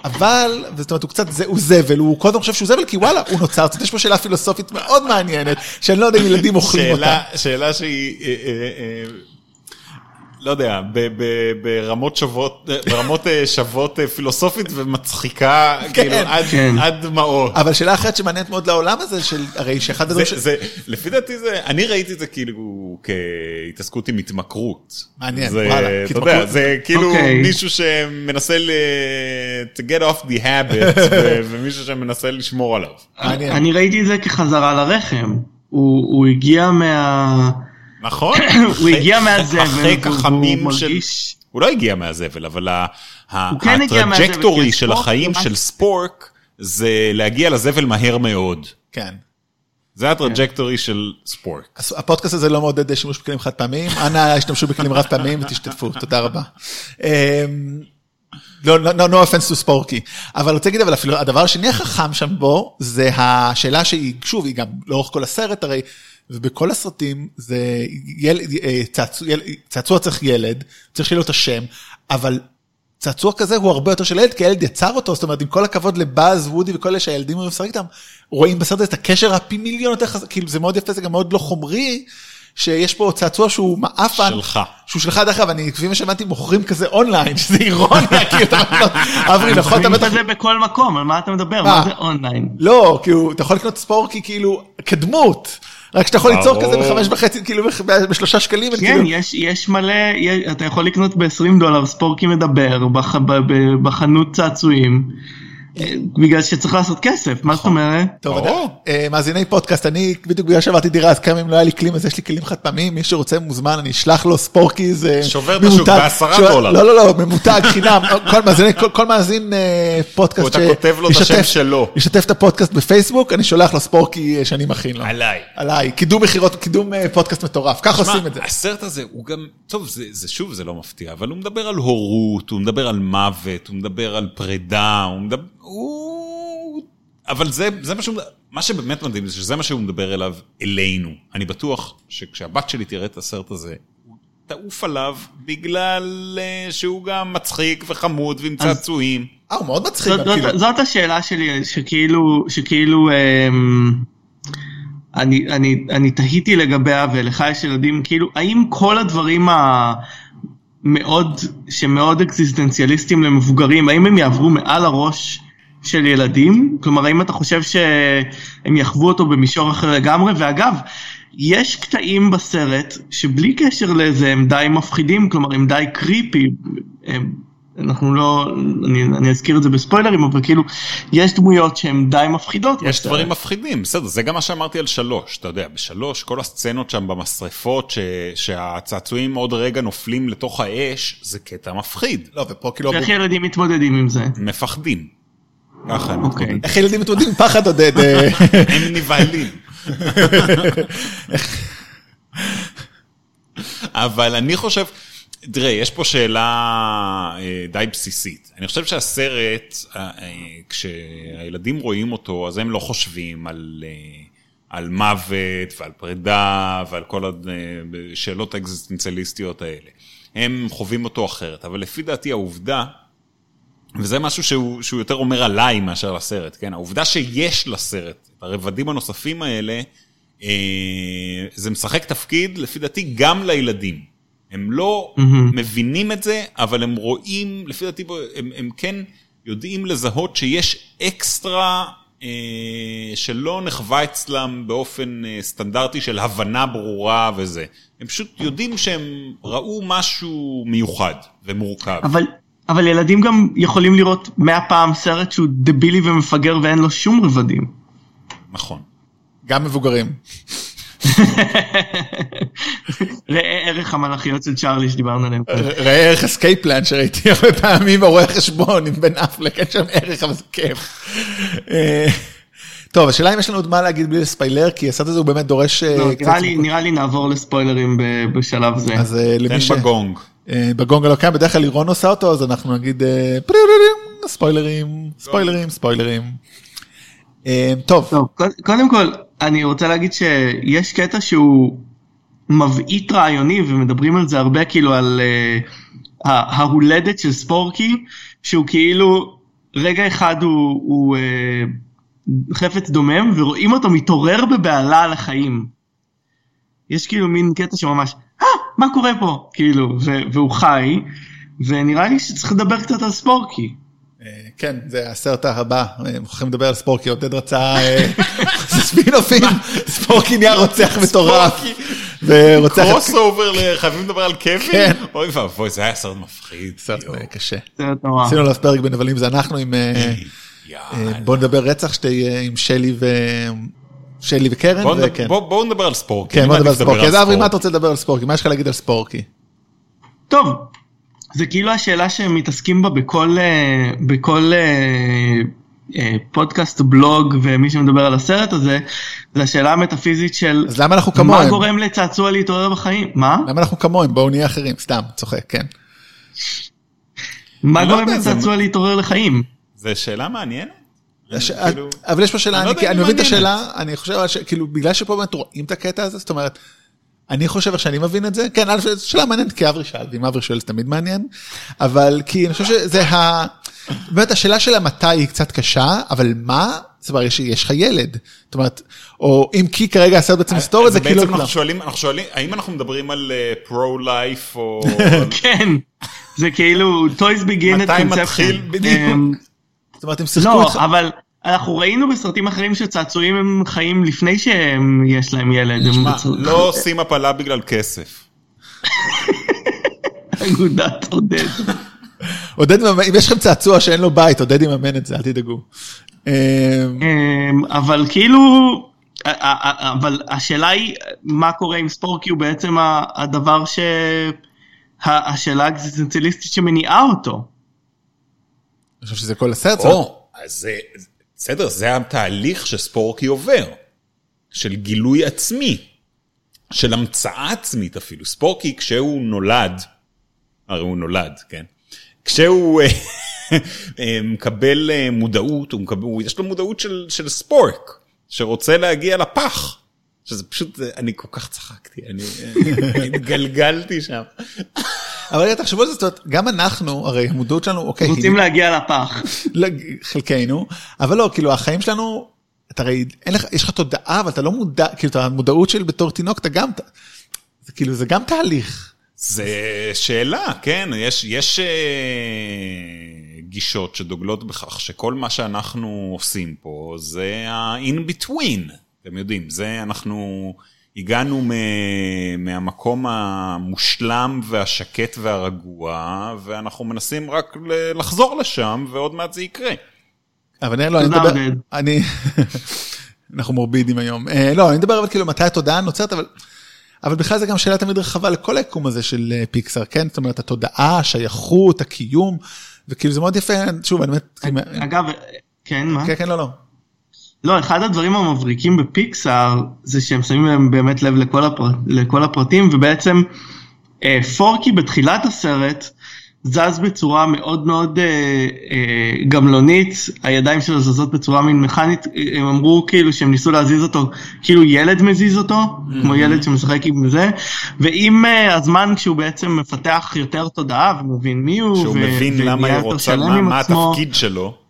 אבל, זאת אומרת, הוא קצת, זה, הוא זבל, הוא כל הזמן חושב שהוא זבל, כי וואלה, הוא נוצר, זאת אומרת, יש פה שאלה פילוסופית מאוד מעניינת, שאני לא יודע אם ילדים אוכלים אותה. שאלה, שאלה שהיא, אה, אה, אה, לא יודע, ב- ב- ברמות שוות, ברמות אה, שוות אה, פילוסופית ומצחיקה, כאילו, עד- כן. עד דמעות. אבל שאלה אחרת שמעניינת מאוד לעולם הזה, של, הרי שאחד הדברים ש... זה, לפי דעתי זה, אני ראיתי את זה כאילו כהתעסקות עם התמכרות. מעניין, זה, וואלה, אתה. יודע, זה כאילו אוקיי. מישהו שמנסה ל... to get off the habit, ו- ומישהו שמנסה לשמור עליו. מעניין. אני ראיתי את זה כחזרה לרחם. הוא הוא הגיע מה... נכון? הוא הגיע מהזבל, והוא- של... מרגיש- הוא לא הגיע מהזבל, אבל הוא כן ה trajectory של החיים של ספורק זה להגיע לזבל מהר מאוד. כן. זה ה trajectory של ספורק. הפודקאסט הזה לא מעודד שימוש בכלים חד פעמיים, אנא השתמשו בכלים רב פעמיים ותשתתפו, תודה רבה. אמ, לא, no, no, no offense to ספורקי. אבל רוצה להגיד, אבל אפילו הדבר השני החכם שם בו, זה השאלה שהיא, שוב, היא גם לאורך כל הסרט הרי, ובכל הסרטים זה ילד, אה, צעצוע, ילד- צעצוע צריך ילד, צריך שיהיה לו את השם, אבל צעצוע כזה הוא הרבה יותר של ילד, כי הילד יצר אותו, זאת אומרת, עם כל הכבוד לבאז, וודי וכל אלה שהילדים אוהבים לשחק איתם, רואים בסרט הזה את הקשר הפי מיליון יותר חזק, כאילו זה מאוד יפה, זה גם מאוד לא חומרי, שיש פה צעצוע שהוא מעפן. שלך. שהוא שלך, דרך אגב, אני, כפי מה שהבנתי, מוכרים כזה אונליין, שזה אירוניה, כאילו, אתה אומר, אברי, נכון, אתה בטח... את זה בכל מקום, על מה אתה מדבר? מה? מה זה אונליין? לא, כאילו, אתה יכול לקנות ספורקי, כאילו, כדמות. רק שאתה יכול ליצור. כזה בחמש וחצי, כאילו, בשלושה שקלים, כן, כאילו, יש, יש מלא, יש, אתה יכול לקנות ב-20 דולר ספורקי מדבר בח, בחנות צעצועים, בגלל שצריך לעשות כסף, מה זאת אומרת? טוב, אה, מאזיני פודקאסט, אני בדיוק בגלל שעברתי דירה, אז כמה אם לא היה לי כלים, אז יש לי כלים חד פעמים, מי שרוצה מוזמן, אני אשלח לו ספורקיז. שובר את השוק. בעשרה דולר. לא, לא, לא, ממותג, חינם, כל מאזין- כל- כל מאזין אה, פודקאסט, שישתף- השם שלו. ישתף את הפודקאסט בפייסבוק, אני שולח לו ספורקי אה, שאני מכין לו. עליי. עליי, קידום מכירות, קידום פודקאסט מטורף, שמע, עושים את זה. הסרט הזה הוא גם, טוב, זה, זה שוב, זה לא מפתיע, אבל הוא מדבר על הורות, הוא מדבר על מוות, הוא מדבר על פרידה, הוא מדבר, הוא... אבל זה, זה מה שהוא, מה שבאמת מדהים זה שזה מה שהוא מדבר אליו, אלינו. אני בטוח שכשהבת שלי תראה את הסרט הזה, הוא תעוף עליו בגלל אה, שהוא גם מצחיק וחמוד ועם אז- צעצועים. אה, הוא מאוד מצחיק, זאת, זאת, כאילו. זאת השאלה שלי, שכאילו, שכאילו, אמ, אני, אני, אני תהיתי לגביה ולך יש ילדים, כאילו, האם כל הדברים המאוד, שמאוד אקזיסטנציאליסטיים למבוגרים, האם הם יעברו מעל הראש של ילדים? כלומר, האם אתה חושב שהם יחוו אותו במישור אחר לגמרי? ואגב, יש קטעים בסרט שבלי קשר לזה הם די מפחידים, כלומר הם די קריפי. הם, אנחנו לא, אני, אני אזכיר את זה בספוילרים, אבל כאילו, יש דמויות שהן די מפחידות. יש בסרט. דברים מפחידים, בסדר, זה גם מה שאמרתי על שלוש, אתה יודע, בשלוש, כל הסצנות שם במשרפות, ש... שהצעצועים עוד רגע נופלים לתוך האש, זה קטע מפחיד, לא, ופה כאילו, איך ילדים מתמודדים עם זה? מפחדים. ככה הם אוקיי. מתמודדים. איך ילדים מתמודדים פחד עודד? אה, הם נבהלים. אבל אני חושב, תראה, יש פה שאלה אה, די בסיסית. אני חושב שהסרט, אה, כשהילדים רואים אותו, אז הם לא חושבים על, על מוות ועל פרידה ועל כל השאלות האקזיסטנציאליסטיות האלה. הם חווים אותו אחרת, אבל לפי דעתי העובדה, וזה משהו שהוא, שהוא יותר אומר עליי מאשר לסרט, כן? העובדה שיש לסרט, הרבדים הנוספים האלה, אה, זה משחק תפקיד, לפי דעתי, גם לילדים. הם לא mm-hmm. מבינים את זה, אבל הם רואים, לפי דעתי, הם, הם כן יודעים לזהות שיש אקסטרה אה, שלא נחווה אצלם באופן אה, סטנדרטי של הבנה ברורה וזה. הם פשוט יודעים שהם ראו משהו מיוחד ומורכב. אבל, אבל ילדים גם יכולים לראות מאה פעם סרט שהוא דבילי ומפגר ואין לו שום רבדים. נכון. גם מבוגרים. ראה ערך המלאכיות של צ'ארלי שדיברנו עליהם. ראה ערך הסקייפ פלן שראיתי הרבה פעמים ברואה חשבון עם בן אפלק, אין שם ערך, אבל זה כיף. אה, טוב, השאלה אם יש לנו עוד מה להגיד בלי לספיילר, כי הסרט הזה הוא באמת דורש... אה, לא, נראה לי- נעבור לספוילרים ב- בשלב זה. אז אה, למי תן ש... בגונג. אה, בגונג הלא קיים, בדרך כלל לירון עושה אותו, אז אנחנו נגיד אה, ספוילרים, ספוילרים, ספוילרים. אה, טוב, טוב, קוד- קודם כל, אני רוצה להגיד שיש קטע שהוא מבעית רעיוני ומדברים על זה הרבה כאילו על ההולדת של ספורקי, שהוא כאילו רגע אחד הוא, חפץ דומם ורואים אותו מתעורר בבהלה על החיים. יש כאילו מין קטע שממש, מה קורה פה? כאילו, ו- והוא חי, ונראה לי שצריך לדבר קצת על ספורקי. אה, כן, זה הסרט הבא, אה, מוכרחים לדבר על ספורקי, עודד רצה אה, ספינופים, ספורקי נהיה רוצח מטורף, ורוצח קרוס אובר, חייבים לדבר על קווין? כן. אוי ואבוי, זה היה סרט מפחיד. סרט. אה, קשה. סרט נורא. עשינו עליו פרק בנבלים זה אנחנו עם, אה. אה, בוא נדבר רצח שתי, אה, עם שלי ו... שלי וקרן, בואו נדבר- וכן. בוא- בואו נדבר על ספורקי. כן, אני בוא נדבר על ספורקי. אז אברי, מה אתה. רוצה לדבר על ספורקי? מה יש לך להגיד על ספורקי? טוב, זה כאילו השאלה שהם מתעסקים בה בכל, אה, בכל אה, אה, פודקאסט, בלוג ומי שמדבר על הסרט הזה, זה השאלה המטאפיזית של אז למה אנחנו מה כמוהם? גורם לצעצוע להתעורר בחיים? מה? למה אנחנו כמוהם? בואו נהיה אחרים, סתם, צוחק, כן. מה לא גורם זה- לצעצוע להתעורר לחיים? זו שאלה מעניינת. כאילו- אבל יש פה שאלה, אני לא אם מבין את. השאלה, אני חושב, כאילו, בגלל שפה באמת רואים את הקטע הזה, זאת אומרת, אני חושב איך שאני מבין את זה, כן, א', זו שאלה מעניינת כי אברי שאל, ואם אברי שואל זה תמיד מעניין, אבל כי אני חושב שזה ה... באמת השאלה של המתי היא קצת קשה, אבל מה? זאת אומרת, יש- לך ילד. זאת אומרת, או אם כי כרגע הסרט בעצם מסתור את זה, כאילו... בעצם אנחנו שואלים, אנחנו שואלים, האם אנחנו מדברים על פרו-לייף או... כן, זה כאילו toys begin at מתי conception. מתחיל בדיוק? זאת אומרת, הם שיחקו לא, איתך... אבל אנחנו ראינו בסרטים אחרים שצעצועים הם חיים לפני שיש להם ילד. בצ- לא עושים הפלה בגלל כסף. אגודת עודד. עודד אם יש לכם צעצוע שאין לו בית, עודד יממן את זה, אל תדאגו. אמ, אמ, אבל כאילו, אבל השאלה היא, מה קורה עם ספורקי הוא בעצם הדבר ש... השאלה האקזיסטנציאליסטית שמניעה אותו. אני חושב שזה כל הסרט. או, אז זה, בסדר, זה התהליך שספורקי עובר. של גילוי עצמי. של המצאה עצמית אפילו. ספורקי, כשהוא נולד, הרי הוא נולד, כן? כשהוא אה, אה, מקבל אה, מודעות, הוא מקבל, יש לו מודעות של, של ספורק, שרוצה להגיע לפח. שזה פשוט, אני כל כך צחקתי, אני התגלגלתי שם. אבל רגע, תחשבו על זה, זאת אומרת, גם אנחנו, הרי המודעות שלנו, אוקיי, רוצים היא- להגיע לפח. לא, חלקנו, אבל לא, כאילו החיים שלנו, אתה הרי, אין לך, יש לך תודעה, אבל אתה לא מודע, כאילו, את המודעות של בתור תינוק, אתה גם, זה כאילו, זה גם תהליך. זה שאלה, כן, יש, יש אה, גישות שדוגלות בכך שכל מה שאנחנו עושים פה זה ה-in between, אתם יודעים, זה אנחנו הגענו מ, מהמקום המושלם והשקט והרגוע, ואנחנו מנסים רק ל- לחזור לשם, ועוד מעט זה יקרה. אבל אני, לא, אני מדבר. אני, אנחנו מורבידים היום. אה, לא, אני מדבר אבל כאילו מתי התודעה נוצרת, אבל, אבל בכלל זה גם שאלה תמיד רחבה לכל היקום הזה של אה, פיקסאר, כן? זאת אומרת, התודעה, השייכות, הקיום, וכאילו זה מאוד יפה, שוב, אני באמת, אגב, כן, מה? כן, כן, לא, לא. לא, אחד הדברים המבריקים בפיקסאר זה שהם שמים להם באמת לב לכל, הפר... לכל הפרטים, ובעצם אה, פורקי בתחילת הסרט זז בצורה מאוד מאוד אה, אה, גמלונית, הידיים שלו זזות בצורה מין מכנית, הם אמרו כאילו שהם ניסו להזיז אותו, כאילו ילד מזיז אותו, כמו ילד שמשחק עם זה, ועם אה, הזמן כשהוא בעצם מפתח יותר תודעה ומבין מי הוא, שהוא ו- מבין ונהיה למה היא רוצה, מה, מה. התפקיד שלו.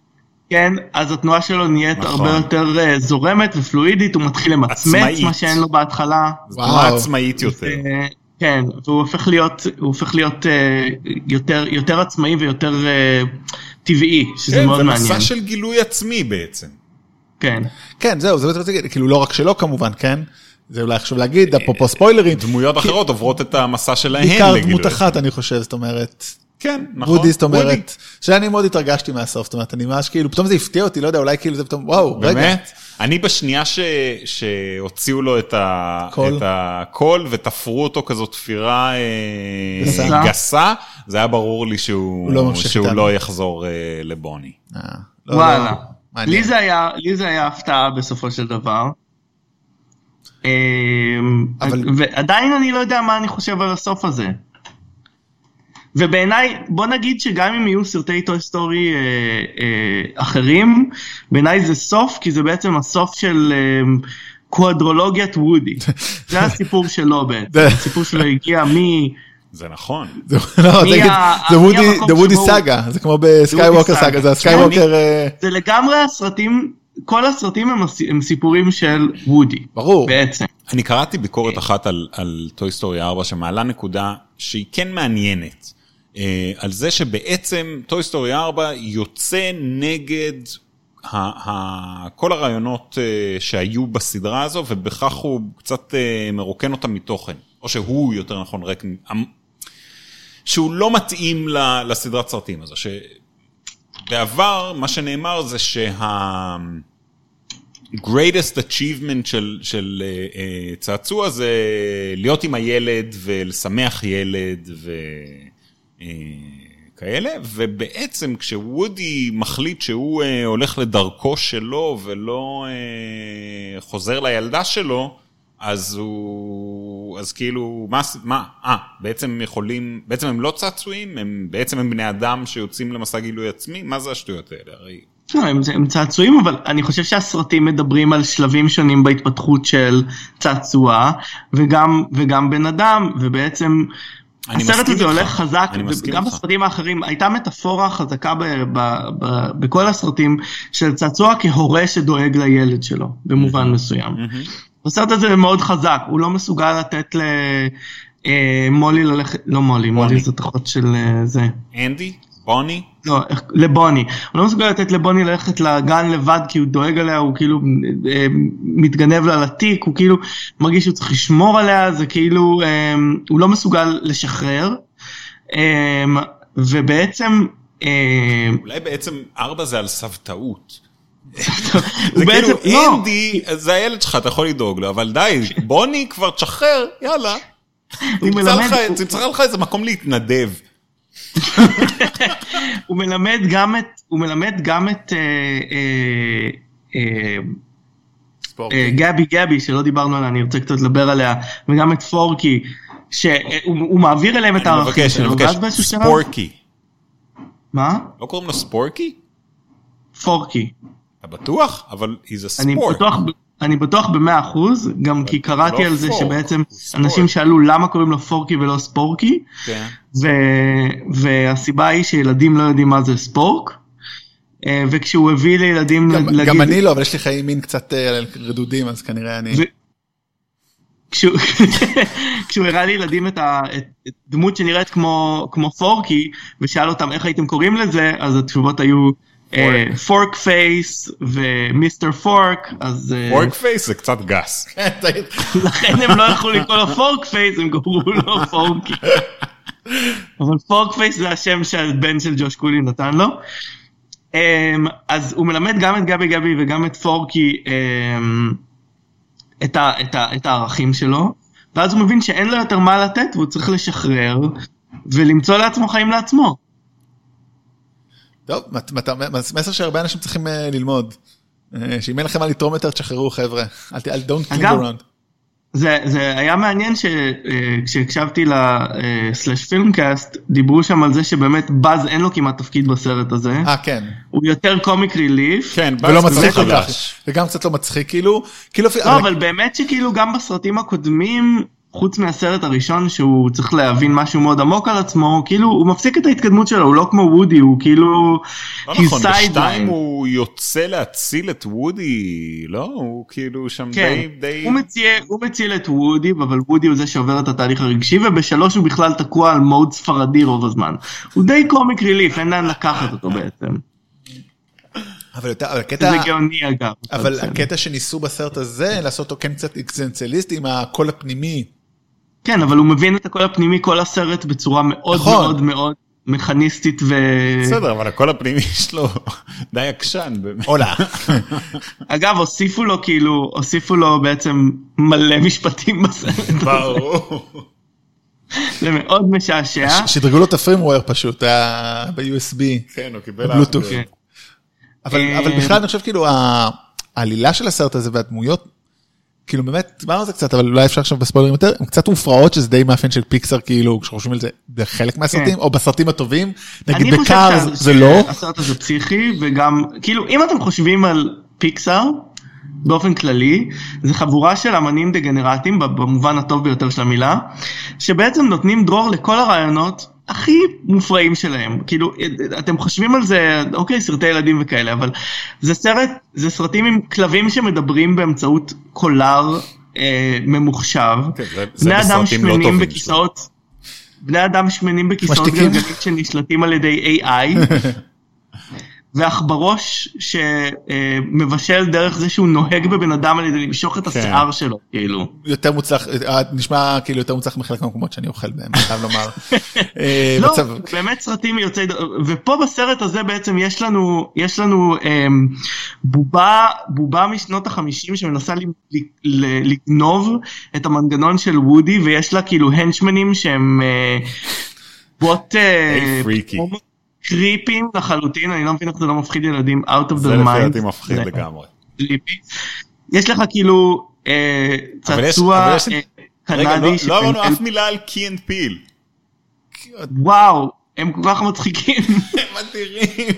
כן, אז התנועה שלו נהיית נכון. הרבה יותר אה, זורמת ופלואידית, הוא מתחיל למצמץ. מה שאין לו בהתחלה. זו תנועה וואו. עצמאית יותר. אה, כן, והוא הופך להיות, הוא הופך להיות אה, יותר, יותר עצמאי ויותר אה, טבעי, שזה כן, מאוד זה מעניין. מסע של גילוי עצמי בעצם. כן. כן, זהו, זה מה שרציתי להגיד, כאילו לא רק שלו כמובן, כן? זה אולי חשוב להגיד, אפרופו ספוילרים, דמויות אחרות עוברות את המסע שלהן בעיקר דמות. אחת, אני חושב, זאת אומרת, כן, נכון. וודי, זאת וודי. אומרת, שאני מאוד התרגשתי מהסוף, זאת אומרת, אני ממש כאילו, פתאום זה הפתיע אותי, לא יודע, אולי כאילו זה פתאום, וואו, רגע. באמת? אני בשנייה ש... שהוציאו לו את, ה... קול. את הקול ותפרו אותו כזו תפירה אה, גסה. גסה, זה היה ברור לי שהוא, הוא לא שהוא. לא יחזור אה, לבוני. אה, לא, וואלה. לא. לי זה היה, לי זה היה הפתעה בסופו של דבר. אה, אבל- ועדיין אני לא יודע מה אני חושב על הסוף הזה. ובעיניי, בוא נגיד שגם אם יהיו סרטי Toy Story אה, אה, אחרים, בעיניי זה סוף, כי זה בעצם הסוף של אה, קוואדרולוגיית וודי. זה הסיפור שלו בעצם, הסיפור שלו הגיע מ... זה נכון. זה- מי זה ה- זה מי וודי, סאגה, זה כמו בסקייווקר סאגה. זה הסקייווקר, אה, זה לגמרי הסרטים, כל הסרטים הם, סיפורים של וודי, ברור. בעצם. אני קראתי ביקורת אחת על, על Toy Story 4 שמעלה נקודה שהיא כן מעניינת. אה, על זה שבעצם Toy Story 4 יוצא נגד ה, ה, כל הרעיונות אה, שהיו בסדרה הזו ובכך הוא קצת אה, מרוקן אותם מתוכן. או שהוא יותר נכון ריק, מ- שהוא לא מתאים ל- לסדרת סרטים הזו. שבעבר מה שנאמר זה שה... greatest achievement של, של uh, uh, צעצוע זה להיות עם הילד ולשמח ילד וכאלה, ובעצם כשוודי מחליט שהוא uh, הולך לדרכו שלו ולא uh, חוזר לילדה שלו, אז הוא, אז כאילו, מה, מה, אה, בעצם הם יכולים, בעצם הם לא צעצועים, הם בעצם הם בני אדם שיוצאים למסע גילוי עצמי, מה זה השטויות האלה? הרי לא, הם, הם צעצועים, אבל אני חושב שהסרטים מדברים על שלבים שונים בהתפתחות של צעצוע, וגם, וגם בן אדם, ובעצם הסרט מסכים הזה. הולך חזק, אני איתך. בסרטים האחרים, הייתה מטאפורה חזקה ב, ב, ב, בכל הסרטים של צעצוע כהורה שדואג לילד שלו, במובן מסוים. הסרט הזה מאוד חזק, הוא לא מסוגל לתת למולי ללכת, לא מולי, מולי. זאת אחות של אה, זה. אנדי? בוני? לא, לבוני. הוא לא מסוגל לתת לבוני ללכת לגן לבד כי הוא דואג עליה, הוא כאילו אה, מתגנב לה לתיק, הוא כאילו מרגיש שהוא צריך לשמור עליה, זה כאילו, אה, הוא לא מסוגל לשחרר. אה, ובעצם, אה, אולי בעצם ארבע זה על סבתאות. זה כאילו לא, אנדי, זה הילד שלך, אתה יכול לדאוג לו, אבל די, בוני כבר תשחרר, יאללה. תמצא לך איזה מקום להתנדב. הוא מלמד גם את, הוא מלמד גם את אה, אה, אה, גבי גבי שלא דיברנו עליה, אני רוצה קצת לדבר עליה, וגם את פורקי, שהוא הוא מעביר אליהם את אני הערכים אני שלו, ואז באיזשהו שלב, ספורקי. מה? לא קוראים לו ספורקי? פורקי. אתה בטוח? אבל he's a אני sport. בטוח, אני בטוח במאה אחוז, גם כי קראתי לא על זה שבעצם. אנשים שאלו למה קוראים לו פורקי ולא ספורקי, כן. ו... והסיבה היא שילדים לא יודעים מה זה ספורק, אה, וכשהוא הביא לילדים גם- להגיד... גם אני לא, אבל יש לי חיים מין קצת אה, רדודים, אז כנראה אני... ו- כשהוא כשהוא הראה לילדים את ה- את את דמות שנראית כמו כמו פורקי ושאל אותם איך הייתם קוראים לזה אז התשובות היו פורק פייס ומיסטר פורק אז אה, פורק Face זה קצת גס. לכן הם לא יכלו לקרוא לו Fork Face הם קראו לו פורקי. אבל Fork Face זה השם שהבן של ג'וש קולי נתן לו. אמ, אז הוא מלמד גם את גבי גבי וגם את פורקי אמ, את, ה, את, ה, את הערכים שלו, ואז הוא מבין שאין לו יותר מה לתת והוא צריך לשחרר ולמצוא לעצמו חיים לעצמו. טוב, מת- מת- מסר שהרבה אנשים צריכים אה, ללמוד. אה, שאם אין לכם מה לתרום יותר, תשחררו חבר'ה. אל ת... אל- don't אגב, around. זה, זה היה מעניין שכשהקשבתי לסלאש פילמקאסט דיברו שם על זה שבאמת באז אין לו כמעט תפקיד בסרט הזה, אה, כן. הוא יותר קומיק ריליף. כן, ולא באז מצחיק זה כל כך. וגם קצת לא מצחיק, כאילו... כאילו... לא, אבל באמת שכאילו גם בסרטים הקודמים, חוץ מהסרט הראשון שהוא צריך להבין משהו מאוד עמוק על עצמו, כאילו הוא מפסיק את ההתקדמות שלו, הוא לא כמו וודי, הוא כאילו... לא נכון, בשתיים. הוא יוצא להציל את וודי, לא? הוא כאילו שם כן, די... די... הוא מציל, הוא מציל את וודי, אבל וודי הוא זה שעובר את התהליך הרגשי, ובשלוש הוא בכלל תקוע על מוד ספרדי רוב הזמן. הוא די קומיק ריליף, אין לאן לקחת אותו בעצם. אבל יותר- אבל הקטע... זה גאוני אגב. אבל. הקטע שניסו בסרט הזה, לעשות אותו כן קצת אקסנציאליסטי עם הקול הפנימי. כן, אבל הוא מבין את הקול הפנימי כל הסרט בצורה מאוד נכון. מאוד מאוד מכניסטית ו... בסדר, אבל הקול הפנימי שלו די עקשן. עולה. אגב, הוסיפו לו כאילו, הוסיפו לו בעצם מלא משפטים בסרט. ברור. זה מאוד משעשע. שדרגו לו את ה firmware פשוט, ה- ב-USB. כן, הוא קיבל... upgrade. אבל אה, אבל בכלל אני חושב כאילו העלילה של הסרט הזה והדמויות, כאילו באמת, דיברנו על זה קצת, אבל אולי אפשר עכשיו בספוילרים יותר, הן קצת מופרעות, שזה די מאפיין של פיקסר, כאילו, כשחושבים על זה, בחלק מהסרטים, או בסרטים הטובים, נגיד אני חושב שה- זה לא. שהסרט הזה פסיכי, וגם, כאילו, אם אתם חושבים על פיקסאר, באופן כללי, זה חבורה של אמנים דגנרטים, במובן הטוב ביותר של המילה, שבעצם נותנים דרור לכל הרעיונות הכי מופרעים שלהם. כאילו, אתם חושבים על זה, אוקיי, סרטי ילדים וכאלה, אבל זה סרט, זה סרטים עם כלבים שמדברים באמצעות קולר אה, ממוחשב. כן, זה- זה בני אדם לא שמנים טובים בכיסאות, בני אדם שמנים בכיסאות? גלגלים שנשלטים על ידי AI, ועכברוש שמבשל דרך זה שהוא נוהג בבן אדם על ידי למשוך את השיער שלו, כאילו. יותר מוצלח, אה, נשמע כאילו יותר מוצלח מחלק מהמקומות שאני אוכל בהם, אני חייב לומר. אה, לא, מצב- באמת סרטים יוצאי, ופה בסרט הזה בעצם יש לנו, יש לנו אמ, בובה, בובה משנות החמישים שמנסה לגנוב את המנגנון של וודי, ויש לה כאילו henchmanים שהם אה, בוט אה, freaky. creepyים לחלוטין, אני לא מבין איך זה לא מפחיד ילדים out of זה their לפי mind. דעתי מפחיד זה לגמרי. יש לך כאילו אה, צעצוע אה, רגע, לא- קנדי, לא אמרנו אף מילה על Key and Peele. וואו, הם כל כך מצחיקים. הם אדירים.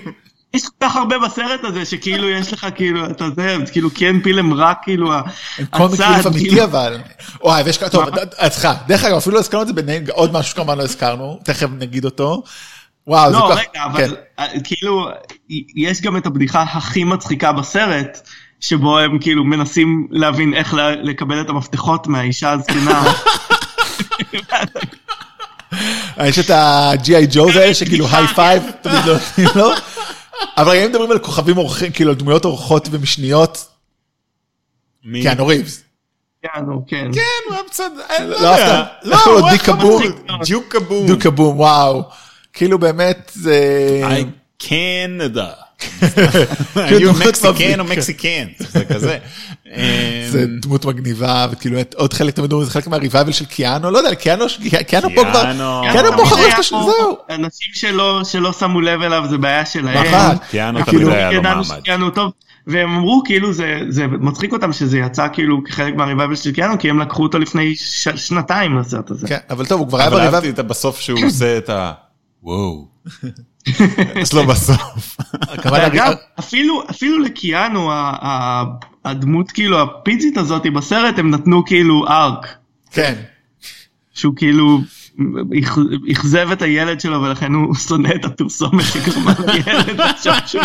יש כל כך הרבה בסרט הזה שכאילו יש לך כאילו אתה יודע כאילו כן רק כאילו ה- הם קומיקס הצד, ריליף אמיתי כאילו. אבל. וואי, ויש כאלה, טוב? אז סליחה, דרך אגב, אפילו לא הזכרנו את זה ביניהם, עוד משהו שכמובן לא הזכרנו, תכף נגיד אותו. וואו, זה לא כל כך, רגע כן. אבל אה, כאילו יש גם את הבדיחה הכי מצחיקה בסרט שבו הם כאילו מנסים להבין איך לקבל את המפתחות מהאישה הזקנה. יש את ה-G.I. ג'וז האלה שכאילו high five, תמיד לא נותנים לו. אבל אם מדברים על כוכבים אורחים, כאילו על דמויות אורחות ומשניות, מי? קיאנו ריבס. כן, נו, כן. כן, הוא היה בסדר, אני לא לא יודע. קוראים לו? הוא היה? מצחיק. Duke Caboom. Duke Caboom, וואו. כאילו באמת זה... I Canada. כאילו היו Mexican או. Mexican, זה כזה. זה אמ, דמות מגניבה וכאילו עוד חלק תמיד אומרים זה חלק מה revival של קיאנו לא יודע קיאנו קיאנו פה כבר קיאנו. פה חרב. פה זהו. אנשים שלא שלא שמו לב אליו זה בעיה שלהם. נכון. קיאנו כאילו, תמיד היה לו מעמד. והם אמרו כאילו זה זה מצחיק אותם שזה יצא כאילו כחלק מה revival של קיאנו כי הם לקחו אותו לפני ש- שנתיים לסרט הזה. כן, אבל טוב הוא כבר היה אבל ב revival אהבתי את בסוף שהוא עושה את ה... וואו. יש לו בסוף. הכוונה- ואגב אפילו אפילו לקיאנו הדמות כאילו הפיצית הזאת בסרט הם נתנו כאילו arc כן. שהוא כאילו אכזב את הילד שלו ולכן הוא שונא את הפרסומת שגרמה לילד לחשוב שהוא.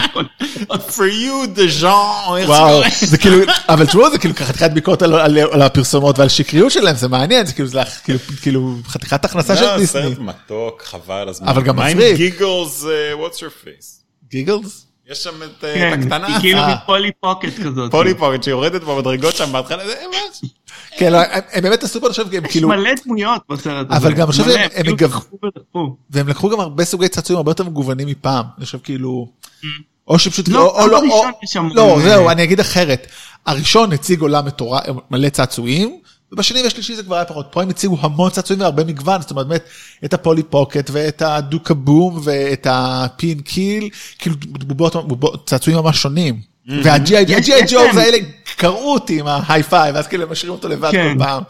For you, the Jean. איך וואו? זה כאילו אבל תשמעו זה כאילו חתיכת ביקורת על- על על הפרסומות ועל שקריות שלהם זה מעניין זה כאילו כאילו כאילו חתיכת הכנסה של לא, דיסני. סרט מתוק, חבל הזמן. אבל גם מה עם. גיגלס, uh, what's your face? גיגלס? יש שם את uh, כן, את הקטנה. היא כאילו אה. מפולי פוקט כזאת. פולי פוקט שיורדת במדרגות שם בהתחלה, זה ממש. כן לא, הם באמת עשו פה עכשיו הם יש כאילו מלא דמויות בסרט הזה. אבל גם עכשיו הם- הם כאילו. והם לקחו גם הרבה סוגי צעצועים הרבה יותר מגוונים מפעם אני חושב כאילו או שפשוט לא, או לא או- יש לא זהו אני אגיד אחרת הראשון הציג עולם מטורף מלא צעצועים. ובשני והשלישי זה כבר היה פחות, פה הם הציגו המון צעצועים והרבה מגוון, זאת אומרת באמת את הפולי פוקט ואת הדוקה בום ואת הפין קיל, כאילו בובות, בובות, צעצועים ממש שונים. וה G.I. יש Joes להם- האלה קראו אותי עם ה high five, ואז כאילו הם משאירים אותו לבד כן. כל פעם.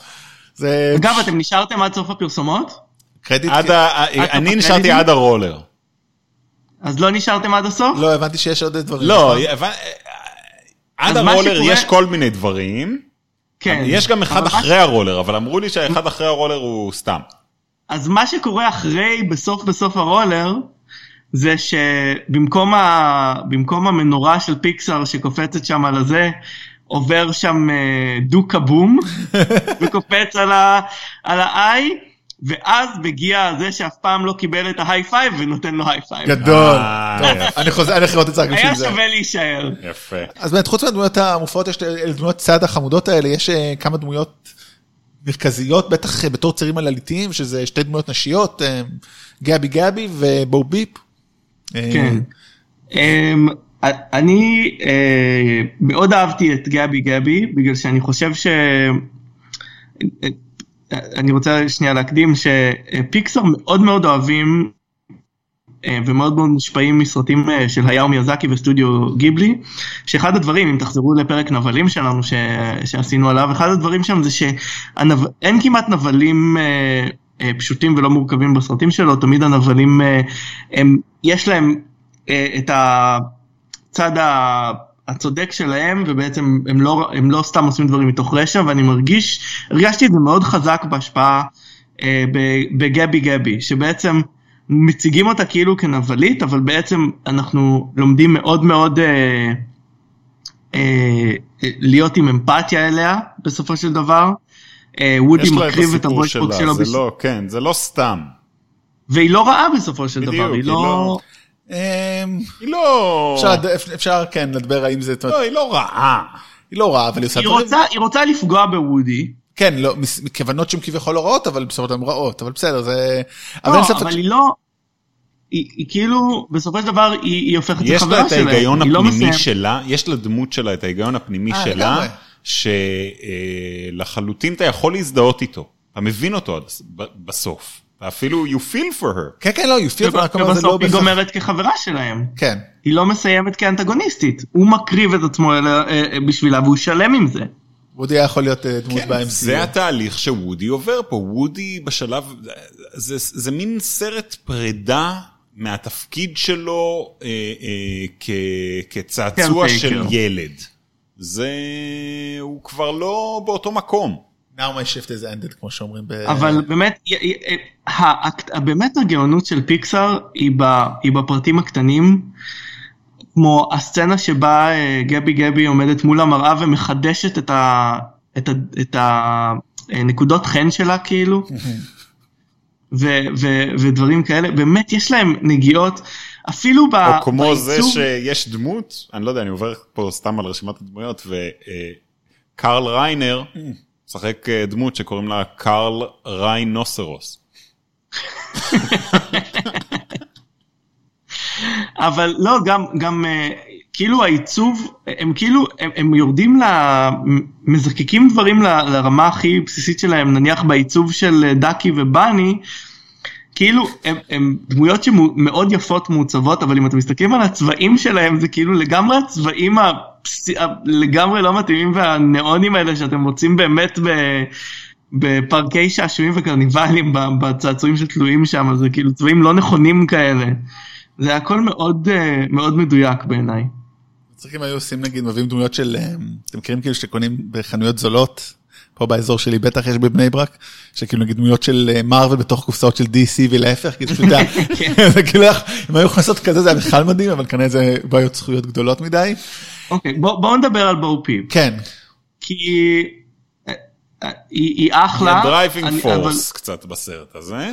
זה אגב, אתם נשארתם עד סוף הפרסומות? קרדיט, עד ה- אני אתה נשארתי? עד הרולר. אז לא נשארתם עד הסוף? לא הבנתי שיש עוד דברים. לא, נכון? הבנ- עד הרולר יש כל מיני דברים. כן. יש גם אחד אחרי הרולר, אבל אמרו לי שהאחד אחרי הרולר הוא סתם. אז מה שקורה אחרי, בסוף בסוף הרולר, זה שבמקום ה... במקום המנורה של פיקסאר שקופצת שם על הזה, עובר שם אה, Duke Caboom, וקופץ. על ה-I, ואז מגיע זה שאף פעם לא קיבל את ה high five ונותן לו high five. גדול. אה. אני חוזר, אני הולך לראות את זה רק בשביל היה זה. שווה להישאר. יפה. אז באמת חוץ מהדמויות המופרעות יש את דמויות צד החמודות האלה יש אה, כמה דמויות מרכזיות בטח אה, בתור צירים עלילתיים שזה שתי דמויות נשיות גבי גבי ובו ביפ. כן. אמ, אני אה, מאוד אהבתי את גבי גבי בגלל שאני חושב ש... אני רוצה שנייה להקדים שפיקסר מאוד מאוד אוהבים אה, ומאוד מאוד מושפעים מסרטים אה, של היאו מיאזקי וסטודיו גיבלי, שאחד הדברים, אם תחזרו לפרק נבלים שלנו ש... שעשינו עליו, אחד הדברים שם זה שאין כמעט נבלים אה, פשוטים ולא מורכבים בסרטים שלו, תמיד הנבלים, הם, יש להם את הצד ה... הצודק שלהם ובעצם הם לא, הם לא סתם עושים דברים מתוך רשע ואני מרגיש, הרגשתי את זה מאוד חזק בהשפעה אה, בגבי גבי שבעצם מציגים אותה כאילו כנבלית אבל בעצם אנחנו לומדים מאוד מאוד אה, אה, להיות עם אמפתיה אליה בסופו של דבר. אה, וודי מקריב את הבויספוק שלו. זה בש... לא, כן, זה לא סתם. והיא לא רעה בסופו של בדיוק, דבר, היא היא לא... לא- היא לא... אפשר- אפשר כן לדבר האם זה, לא, היא לא רעה. היא לא רעה אבל היא עושה היא דברים, רוצה, היא רוצה לפגוע בוודי, כן, לא, מכוונות שהן כביכול לא רעות אבל בסופו של דבר הן רעות, אבל בסדר זה, אבל לא, אבל ש- היא לא, היא, היא כאילו, בסופר של דבר היא, היא הופכת יש לה לחברה את שלהם, ההיגיון לא הפנימי מסיימת. שלה, יש לדמות שלה את ההיגיון הפנימי אה, שלה. שלחלוטין אתה יכול להזדהות איתו. אתה מבין אותו בסוף. אפילו you feel for her. כן כן לא, you feel for- כלומר, זה לא ובסוף היא גומרת כחברה שלהם. כן, היא לא מסיימת כאנטגוניסטית, הוא מקריב את עצמו אה, אה, בשבילה והוא שלם עם זה. וודי היה יכול להיות אה, דמות כן, ב-MCU. זה התהליך שוודי עובר פה. וודי בשלב, זה, זה מין סרט פרידה מהתפקיד שלו אה, אה, כ, כצעצוע Caretaker. של ילד. זה, הוא כבר לא באותו מקום. Now my shift is ended כמו שאומרים. ב- אבל באמת, י- י- ה- ה- באמת הגאונות של פיקסאר היא בפרטים הקטנים, כמו הסצנה שבה אה, גבי גבי עומדת מול המראה ומחדשת את ה- את ה- את הנקודות חן שלה כאילו, ו- ו- ודברים כאלה, באמת יש להם נגיעות, אפילו ב- או כמו זה בעיצוב- שיש דמות, אני לא יודע, אני עובר פה סתם על רשימת הדמויות, וקרל ריינר משחק אה, דמות שקוראים לה קרל ריינוסרוס. אבל לא, גם, גם אה, כאילו העיצוב, הם כאילו, הם, הם יורדים, ל, מזקקים דברים ל, לרמה הכי בסיסית שלהם, נניח בעיצוב של אה, דאקי ובאני, כאילו הם, הם דמויות שמאוד יפות מעוצבות, אבל אם אתם מסתכלים על הצבעים שלהם, זה כאילו לגמרי הצבעים הפס... לגמרי לא מתאימים והניאונים האלה שאתם מוצאים באמת ב... בפארקי שעשועים וקרניבלים בצעצועים שתלויים שם, זה כאילו צבעים לא נכונים כאלה. זה הכל מאוד אה, מאוד מדויק בעיניי. צריכים היו עושים נגיד מביאים דמויות של אה, אתם מכירים כאילו שקונים בחנויות זולות. פה באזור שלי בטח יש בבני ברק שכאילו נגיד דמויות של אה, מארוול בתוך קופסאות של DC ולהפך כאילו פשוט היה- זה כאילו אם היו יכולים לעשות כזה זה היה בכלל מדהים אבל כנראה זה בעיות זכויות גדולות מדי. אוקיי, בוא- בואו נדבר על Bo Peep. כן כי אה, אה, היא היא אחלה. driving אני- force קצת בסרט הזה.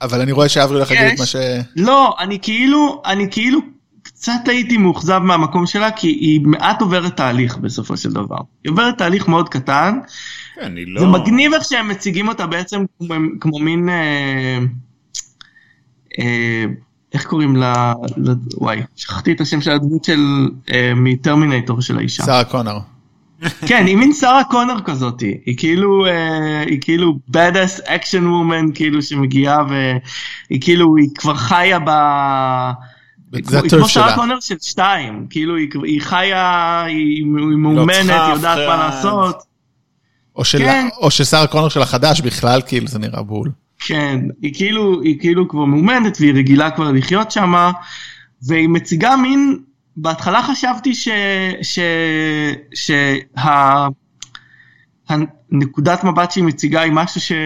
אבל אני רואה שאברי הולך להגיד את. מה ש... לא, אני כאילו, אני כאילו קצת הייתי מאוכזב מהמקום שלה, כי היא מעט עוברת תהליך בסופו של דבר. היא עוברת תהליך מאוד קטן, כן, היא לא... זה מגניב איך שהם מציגים אותה בעצם כמו, כמו מין, אה, אה, איך קוראים לה, וואי, שכחתי את השם של הדמות של, אה, מטרמינטור של האישה. שרה קונר. כן, היא מין שרה קונר כזאת, היא כאילו, אה, היא כאילו bad ass action woman כאילו שמגיעה והיא כאילו, היא כבר חיה ב... זה היא כמו שרה. קונר של שתיים, כאילו היא, היא חיה, היא, היא מאומנת, היא יודעת מה. לעשות, או של- כן. או ששרה קונר של החדש בכלל כאילו זה נראה בול. כן, היא כאילו, היא כאילו כבר מאומנת והיא רגילה כבר לחיות שמה, והיא מציגה מין, בהתחלה חשבתי ש... ש... שה... הנקודת מבט שהיא מציגה היא משהו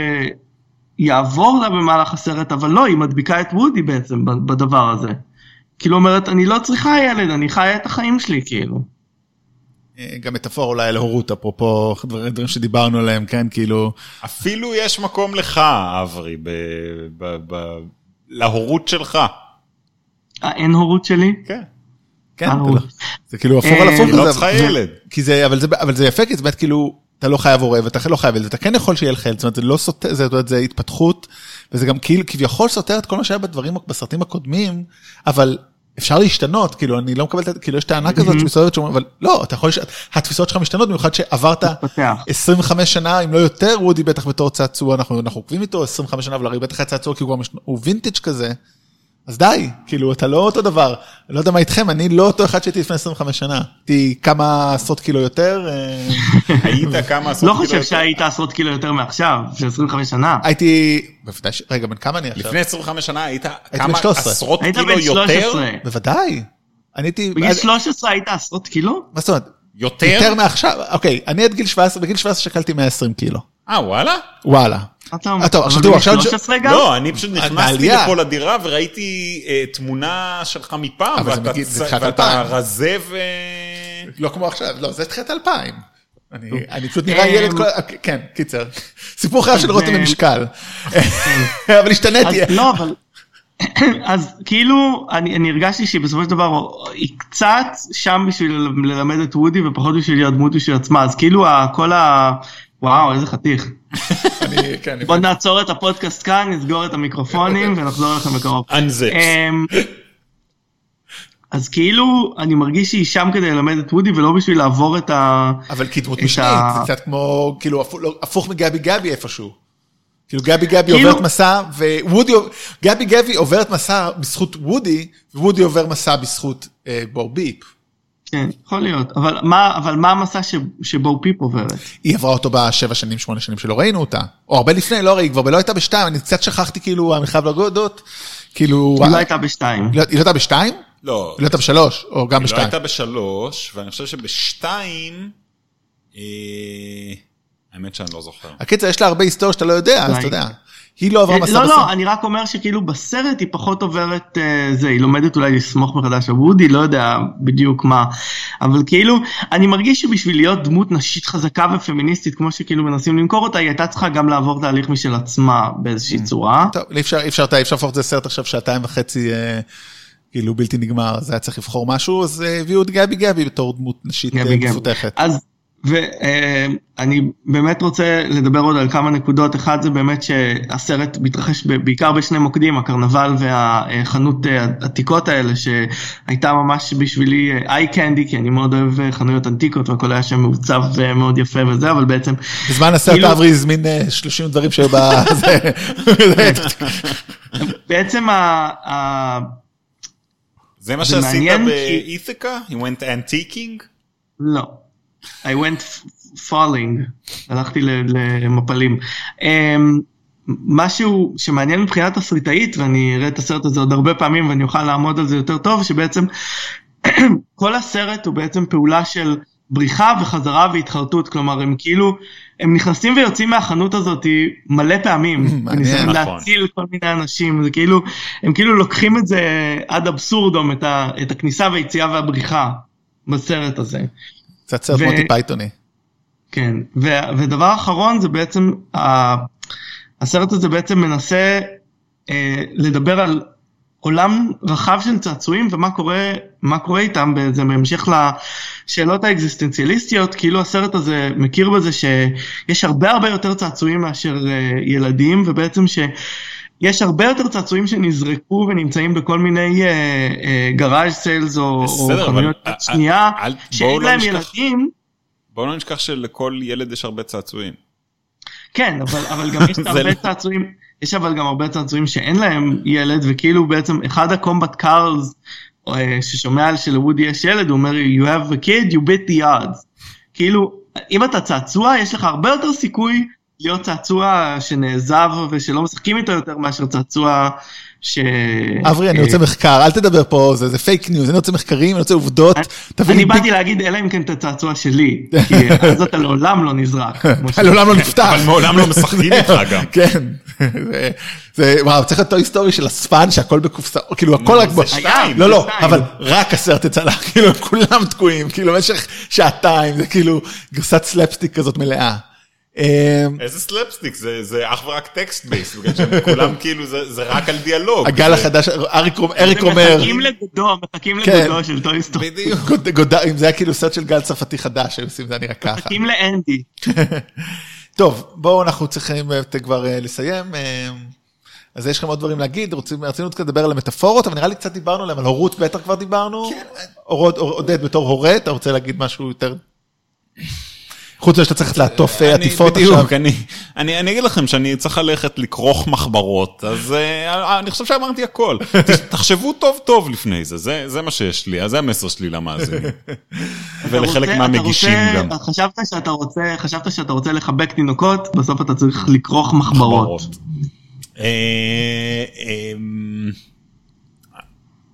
שיעבור לה במהלך הסרט, אבל לא, היא מדביקה את וודי בעצם בדבר הזה. כאילו אומרת, אני לא צריכה ילד, אני חיה את החיים שלי, כאילו. גם מטאפור אולי על הורות אפרופו דברים שדיברנו עליהם כן כאילו אפילו יש מקום לך, אברי, ב... ב... ב... להורות שלך. אה, אין הורות שלי? כן. כן אה, אתה לא- זה כאילו הפוך על הפוך. לא זה- צריכה ילד. כי זה אבל זה אבל זה יפה כי זה באמת כאילו אתה לא חייב הורה ואתה לא חייב ילד ואתה כן יכול שיהיה לך ילד זאת אומרת זה לא סותר זה, זאת אומרת, זה התפתחות וזה גם כאילו כביכול סותר את כל מה שהיה בדברים בסרטים הקודמים אבל אפשר להשתנות כאילו אני לא מקבל כאילו יש טענה כזאת שמסתובבת שאומרים אבל לא אתה יכול התפיסות שלך משתנות במיוחד שעברת מתפתח. 25 שנה אם לא יותר וודי בטח בתור צעצוע אנחנו עוקבים איתו 25 שנה אבל הרי בטח היה צעצוע כי הוא וינטג' כזה. אז די, כאילו, אתה לא אותו דבר. אני לא יודע מה איתכם, אני לא אותו אחד שהייתי לפני 25 שנה. הייתי כמה עשרות קילו יותר. אה, היית כמה עשרות לא קילו חושב יותר? שהיית עשרות קילו יותר מעכשיו, של 25 שנה. הייתי, בוודאי, ש- רגע, בן כמה אני עכשיו? לפני 25 שנה היית כמה 13. עשרות קילו בן יותר? 13. בוודאי. אני הייתי, בגיל 13 היית עשרות קילו? מה זאת אומרת? יותר? יותר מעכשיו, אוקיי, אני עד גיל 17, בגיל 17 שקלתי 120 קילו. אה, וואלה? וואלה. מה אתה אומר? אה, טוב, עכשיו תראו, עכשיו- 13 גם? לא, אני פשוט נכנסתי. לפה לדירה וראיתי אה, תמונה שלך מפעם, אבל זה ואתה מגיל- זה צ- תחילת ואתה 2000. רזה ו... לא כמו עכשיו, לא, זה תחילת 2000. אני אני פשוט נראה ילד, כל- כן, קיצר. סיפור חייו של רותם אה, במשקל. אבל אז השתניתי. לא, אבל... אז כאילו, אני, אני הרגשתי שבסופו של דבר היא קצת שם בשביל ללמד את וודי ופחות בשביל להיות דמות בשביל עצמה, אז כאילו כל ה... וואו, איזה חתיך. כן, בוא נעצור את הפודקאסט כאן, נסגור את המיקרופונים ונחזור אליכם בקרוב. אמ, אז כאילו, אני מרגיש שהיא שם כדי ללמד את וודי ולא בשביל לעבור את ה... אבל כדמות משנית, זה קצת כמו, כאילו, הפוך- לא, הפוך מגבי גבי איפשהו. כאילו גבי גבי כאילו- עוברת מסע, ווודי, גבי גבי עוברת מסע בזכות וודי, ווודי עובר מסע בזכות אה, בור ביפ. כן, יכול להיות, אבל מה, אבל מה המסע ש, שבו פיפ עוברת? היא עברה אותו בשבע שנים, שמונה שנים שלא ראינו אותה. או הרבה לפני, לא הרי היא כבר לא הייתה בשתיים, אני קצת שכחתי כאילו, אני חייב להודות, כאילו... היא לא הייתה בשתיים. היא לא היא לא הייתה בשתיים? לא, היא לא הייתה בשלוש, או גם היא לא בשתיים. הייתה בשלוש, ואני חושב שבשתיים... אה, האמת שאני לא זוכר. הקיצר, יש לה הרבה היסטוריה שאתה לא יודע, אז. אתה יודע. היא לא עברה מסע לא, בסוף. לא, אני רק אומר שכאילו בסרט היא פחות עוברת אה, זה, היא לומדת אולי לסמוך מחדש על וודי, לא יודע בדיוק מה, אבל כאילו, אני מרגיש שבשביל להיות דמות נשית חזקה ופמיניסטית, כמו שכאילו מנסים למכור אותה, היא הייתה צריכה גם לעבור תהליך משל עצמה באיזושהי Mm. צורה. טוב, אי אפשר, אי אפשר, אי אפשר להפוך את זה לסרט עכשיו שעתיים וחצי, אה, כאילו בלתי נגמר, אז היה צריך לבחור משהו, אז אה, הביאו את גבי גבי בתור דמות נשית אה, גבי גבי. מפותחת. אז, ואני באמת רוצה לדבר עוד על כמה נקודות, אחד זה באמת שהסרט מתרחש בעיקר בשני מוקדים, הקרנבל והחנות אה, עתיקות האלה, שהייתה ממש בשבילי איי קנדי, כי אני מאוד אוהב אה, חנויות ענתיקות והכל היה שם מעוצב אה, מאוד יפה וזה, אבל בעצם, בזמן הסרט כאילו- אברי הזמין אה, 30 דברים שהיו בזה. בעצם ה... ה... זה מה שעשית באית'יקה? You went antiquing? לא. I went falling, הלכתי למפלים. אמ, משהו שמעניין מבחינה תסריטאית, ואני אראה את הסרט הזה עוד הרבה פעמים ואני אוכל לעמוד על זה יותר טוב, שבעצם כל הסרט הוא בעצם פעולה של בריחה וחזרה והתחרטות, כלומר הם כאילו, הם נכנסים ויוצאים מהחנות הזאת מלא פעמים, מעניין. וניסיון נכון. להציל כל מיני אנשים, זה כאילו, הם כאילו לוקחים את זה עד אבסורדום, את, ה, את הכניסה והיציאה והבריחה בסרט הזה. קצת סרט מוטי פייתוני. כן, ו- ודבר אחרון זה בעצם, ה- הסרט הזה בעצם מנסה אה, לדבר על עולם רחב של צעצועים ומה קורה, מה קורה איתם, זה בהמשך לשאלות האקזיסטנציאליסטיות, כאילו הסרט הזה מכיר בזה שיש הרבה הרבה יותר צעצועים מאשר אה, ילדים, ובעצם ש... יש הרבה יותר צעצועים שנזרקו ונמצאים בכל מיני אה, אה, גראז' סיילס או, או אבל חנויות שנייה, שאין לא להם נשכח- ילדים. בואו לא נשכח שלכל ילד יש הרבה צעצועים. כן, אבל, אבל גם יש הרבה לא- צעצועים, יש אבל גם הרבה צעצועים שאין להם ילד, וכאילו בעצם אחד הקומבט קארלס ששומע על שלוודי יש ילד, הוא אומר, you have a kid, you bet the odds. כאילו, אם אתה צעצוע, יש לך הרבה יותר סיכוי להיות צעצוע שנעזב ושלא משחקים איתו יותר מאשר צעצוע ש... אברי, אני אה, רוצה מחקר, אל תדבר פה, זה זה פייק ניוז, אני רוצה מחקרים, אני רוצה עובדות. אני באתי להגיד, אלא אם כן אתה צעצוע שלי, כי אז אתה לעולם לא נזרק. ש- לעולם לא נפתח. אבל מעולם לא משחקים איתך גם. כן. זה- זה, וואו, צריך להיות Toy Story של אספן שהכל בקופסה, כאילו הכל רק... זה בו- שתיים, לא, לא. אבל רק הסרט יצא כאילו הם כולם תקועים, כאילו במשך שעתיים, זה כאילו גרסת סלפסטיק כזאת מלאה. אמ, איזה סלפסטיק, זה זה אך ורק text based, בגלל שהם כולם כאילו, זה זה רק על דיאלוג. הגל זה- החדש, אריק אומר, מחכים לגודו, מחכים כן. לגודו של Toy Story. בדיוק. אם זה היה כאילו סרט של גל צרפתי חדש, היו עושים זה היה נראה ככה. מחכים לאנדי. טוב, בואו אנחנו צריכים באמת כבר אה, לסיים. אה, אז יש לכם עוד דברים להגיד, רוצים, רצינו קצת לדבר על המטאפורות, אבל נראה לי קצת דיברנו עליהם, על הורות בטח כבר דיברנו. כן. עודד, בתור הורה, אתה רוצה להגיד משהו יותר? חוץ מזה שאתה צריך לעטוף אה, עטיפות בדיוק, עכשיו. אני, אני, אני אגיד לכם שאני צריך ללכת לכרוך מחברות, אז אה, אני חושב שאמרתי הכל. תחשבו טוב טוב לפני זה, זה, זה מה שיש לי, זה המסר שלי למאזינים. ולחלק מהמגישים גם. חשבת שאתה רוצה, חשבת שאתה רוצה לחבק תינוקות, בסוף אתה צריך לכרוך מחברות. אה, אמ,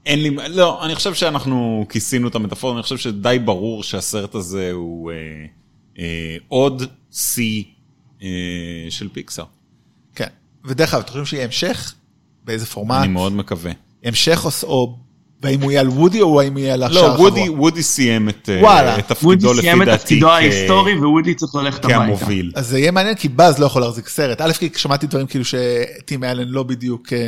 אין לי, לא, אני חושב שאנחנו כיסינו את המטאפורה, אני חושב שדי ברור שהסרט הזה הוא אה, אה, עוד שיא אה, של פיקסאר. כן. ודרך אגב, אתם חושבים שיהיה המשך? באיזה פורמט? אני מאוד מקווה. המשך או- או... והאם הוא יהיה על וודי או האם יהיה על השאר לא, החבורה? וודי, וודי סיים את, אה, וואלה. את וודי תפקידו לפי סיים את דעתי תפקידו ההיסטורי ווודי צריך ללכת הביתה. כמוביל. אז זה יהיה מעניין כי באז לא יכול להחזיק סרט. א' כי שמעתי דברים כאילו שטים אלן לא בדיוק אה,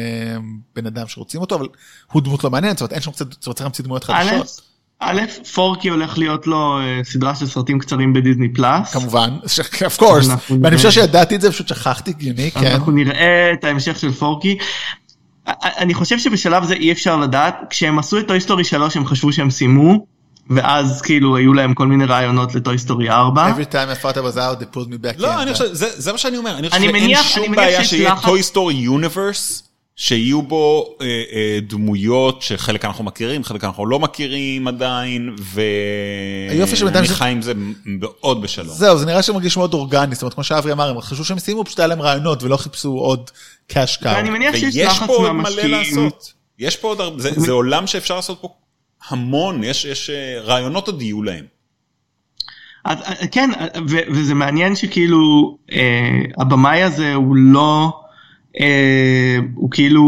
בן אדם שרוצים אותו אבל הוא דמות לא מעניינת זאת אומרת אין שם קצת זאת אומרת צריך להמציא דמויות חדשות א', פורקי הולך להיות לו אה, סדרה של סרטים קצרים ב Disney Plus. כמובן of course ואני. חושב שידעתי את זה פשוט שכחתי הגיוני כן אנחנו נראה את ההמשך של פורקי. אני חושב שבשלב זה אי אפשר לדעת, כשהם עשו את Toy Story 3 הם חשבו שהם סיימו, ואז כאילו היו להם כל מיני רעיונות ל Toy Story 4. every time I thought I was out they pulled me back in. לא, אני חושב, זה, זה מה שאני אומר, אני חושב שאין מניח- שום בעיה שיהיה Toy Story universe, שיהיו בו אה, אה, דמויות שחלק אנחנו מכירים, חלק אנחנו לא מכירים עדיין, ואני זה- חי עם זה מאוד בשלום. זהו זה נראה שמרגיש מאוד אורגני זאת אומרת כמו שאברי אמר הם חשבו שהם סיימו פשוט היה להם רעיונות ולא חיפשו עוד קאש קאו. ואני מניח שיש ויש לחץ פה עוד מלא מהמשקיעים. לעשות. יש פה עוד הרבה, זה, זה עולם שאפשר לעשות פה המון, יש, יש אה, רעיונות עוד יהיו להם. אז, אה, כן, אה, ו- וזה מעניין שכאילו אה, הבמאי הזה הוא לא, הוא כאילו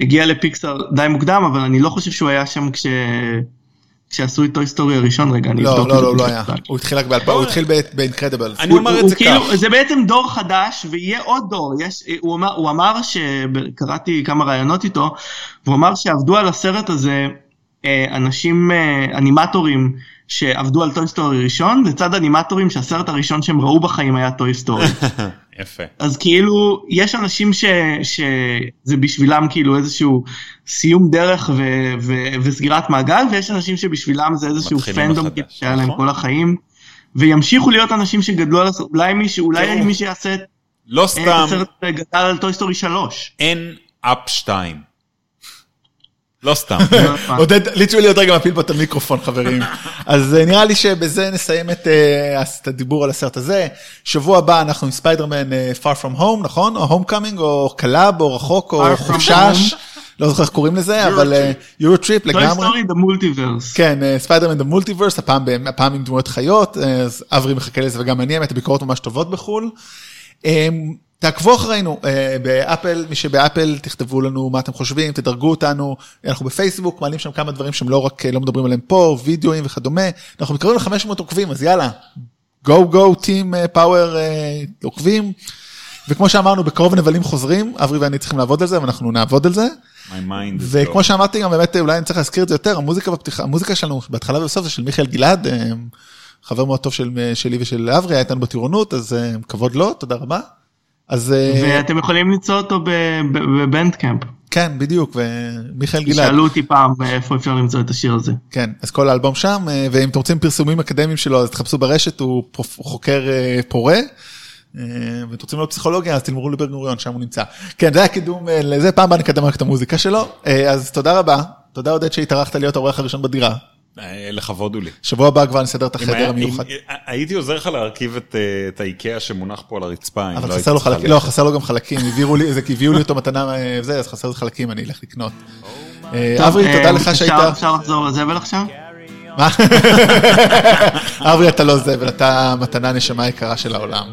הגיע לפיקסאר די מוקדם, אבל אני לא חושב שהוא היה שם כש... כשעשו את טוי סטורי הראשון רגע, אני לא אבדוק לא את זה לא לא היה. הוא התחיל רק באלפיים הוא התחיל ב Incredibles. אני אומר את זה כאילו, כך. זה בעצם דור חדש ויהיה עוד דור, יש, הוא אמר, הוא אמר שקראתי כמה ראיונות איתו, והוא אמר שעבדו על הסרט הזה אה, אנשים, אה, אנימטורים שעבדו על Toy Story ראשון, לצד אנימטורים שהסרט הראשון שהם ראו בחיים היה Toy Story. יפה. אז כאילו יש אנשים ש, שזה בשבילם כאילו איזשהו סיום דרך ו, ו, וסגירת מעגל ויש אנשים שבשבילם זה איזשהו fandom כאילו שהיה להם נכון. כל החיים וימשיכו להיות אנשים שגדלו על הסרט אולי מישהו אולי מי שיעשה את לא את סתם, הסרט גדל על Toy Story 3. אין Up 2. לא סתם. עודד literally עוד רגע מפיל פה את המיקרופון חברים אז אה, נראה לי שבזה נסיים את אה, את הדיבור על הסרט הזה שבוע הבא אנחנו עם ספיידרמן אה, far from home נכון או home coming או קלאב או רחוק או חופשש לא זוכר איך קוראים לזה אבל EuroTrip Toy לגמרי. Story the multiverse. כן, ספיידרמן the multiverse, הפעם עם דמויות חיות, אז אברי מחכה לזה וגם אני, האמת, הביקורות ממש טובות בחו"ל. תעקבו אחרינו אה, באפל, מי שבאפל תכתבו לנו מה אתם חושבים, תדרגו אותנו, אנחנו בפייסבוק, מעלים שם כמה דברים שהם לא רק, אה, לא מדברים עליהם פה, וידאוים וכדומה, אנחנו מתקרבים ל-500 עוקבים, אז יאללה, גו גו טים פאוור עוקבים. וכמו שאמרנו, בקרוב נבלים חוזרים, אברי ואני צריכים לעבוד על זה, ואנחנו נעבוד על זה. וכמו. שאמרתי גם באמת אולי אני צריך להזכיר את זה יותר המוזיקה בפתיחה המוזיקה שלנו בהתחלה ובסוף זה של מיכאל גלעד אה, חבר מאוד טוב של, שלי ושל אברי היה איתנו בטירונות אז כבוד לו תודה רבה. אז אה, ואתם יכולים למצוא אותו בבנדקאמפ. כן בדיוק ומיכאל גלעד שאלו אותי פעם איפה אפשר למצוא את השיר הזה. כן אז כל האלבום שם אה, ואם אתם רוצים פרסומים אקדמיים שלו אז תחפשו ברשת הוא חוקר אה, פורה. אה, ואתם רוצים לראות פסיכולוגיה אז תלמרו לבן גוריון שם הוא נמצא. כן זה היה קידום אה, לזה פעם הבאה נקדם רק את המוזיקה שלו אה, אז תודה רבה תודה עודד שהתארחת להיות האורח הראשון בדירה. אה, לכבוד הוא לי. שבוע הבא כבר נסדר את החדר המיוחד. אם- הייתי עוזר לך להרכיב את, אה, את האיקאה שמונח פה על הרצפה. אם אבל לא חסר לו צריך חלקים, ללכת. לא חסר לו גם חלקים, העבירו לי, זה כי הביאו לי אותו מתנה אה, זה, אז חסר לי חלקים, אני אלך לקנות. טוב, אברי, תודה לך שהיית, אפשר לחזור לזבל עכשיו? מה? אברי אתה לא זבל, אתה המתנה הנשמה היקרה של העולם.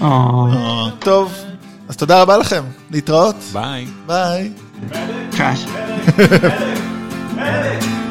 אה, טוב, אז תודה רבה לכם, להתראות, ביי. ביי.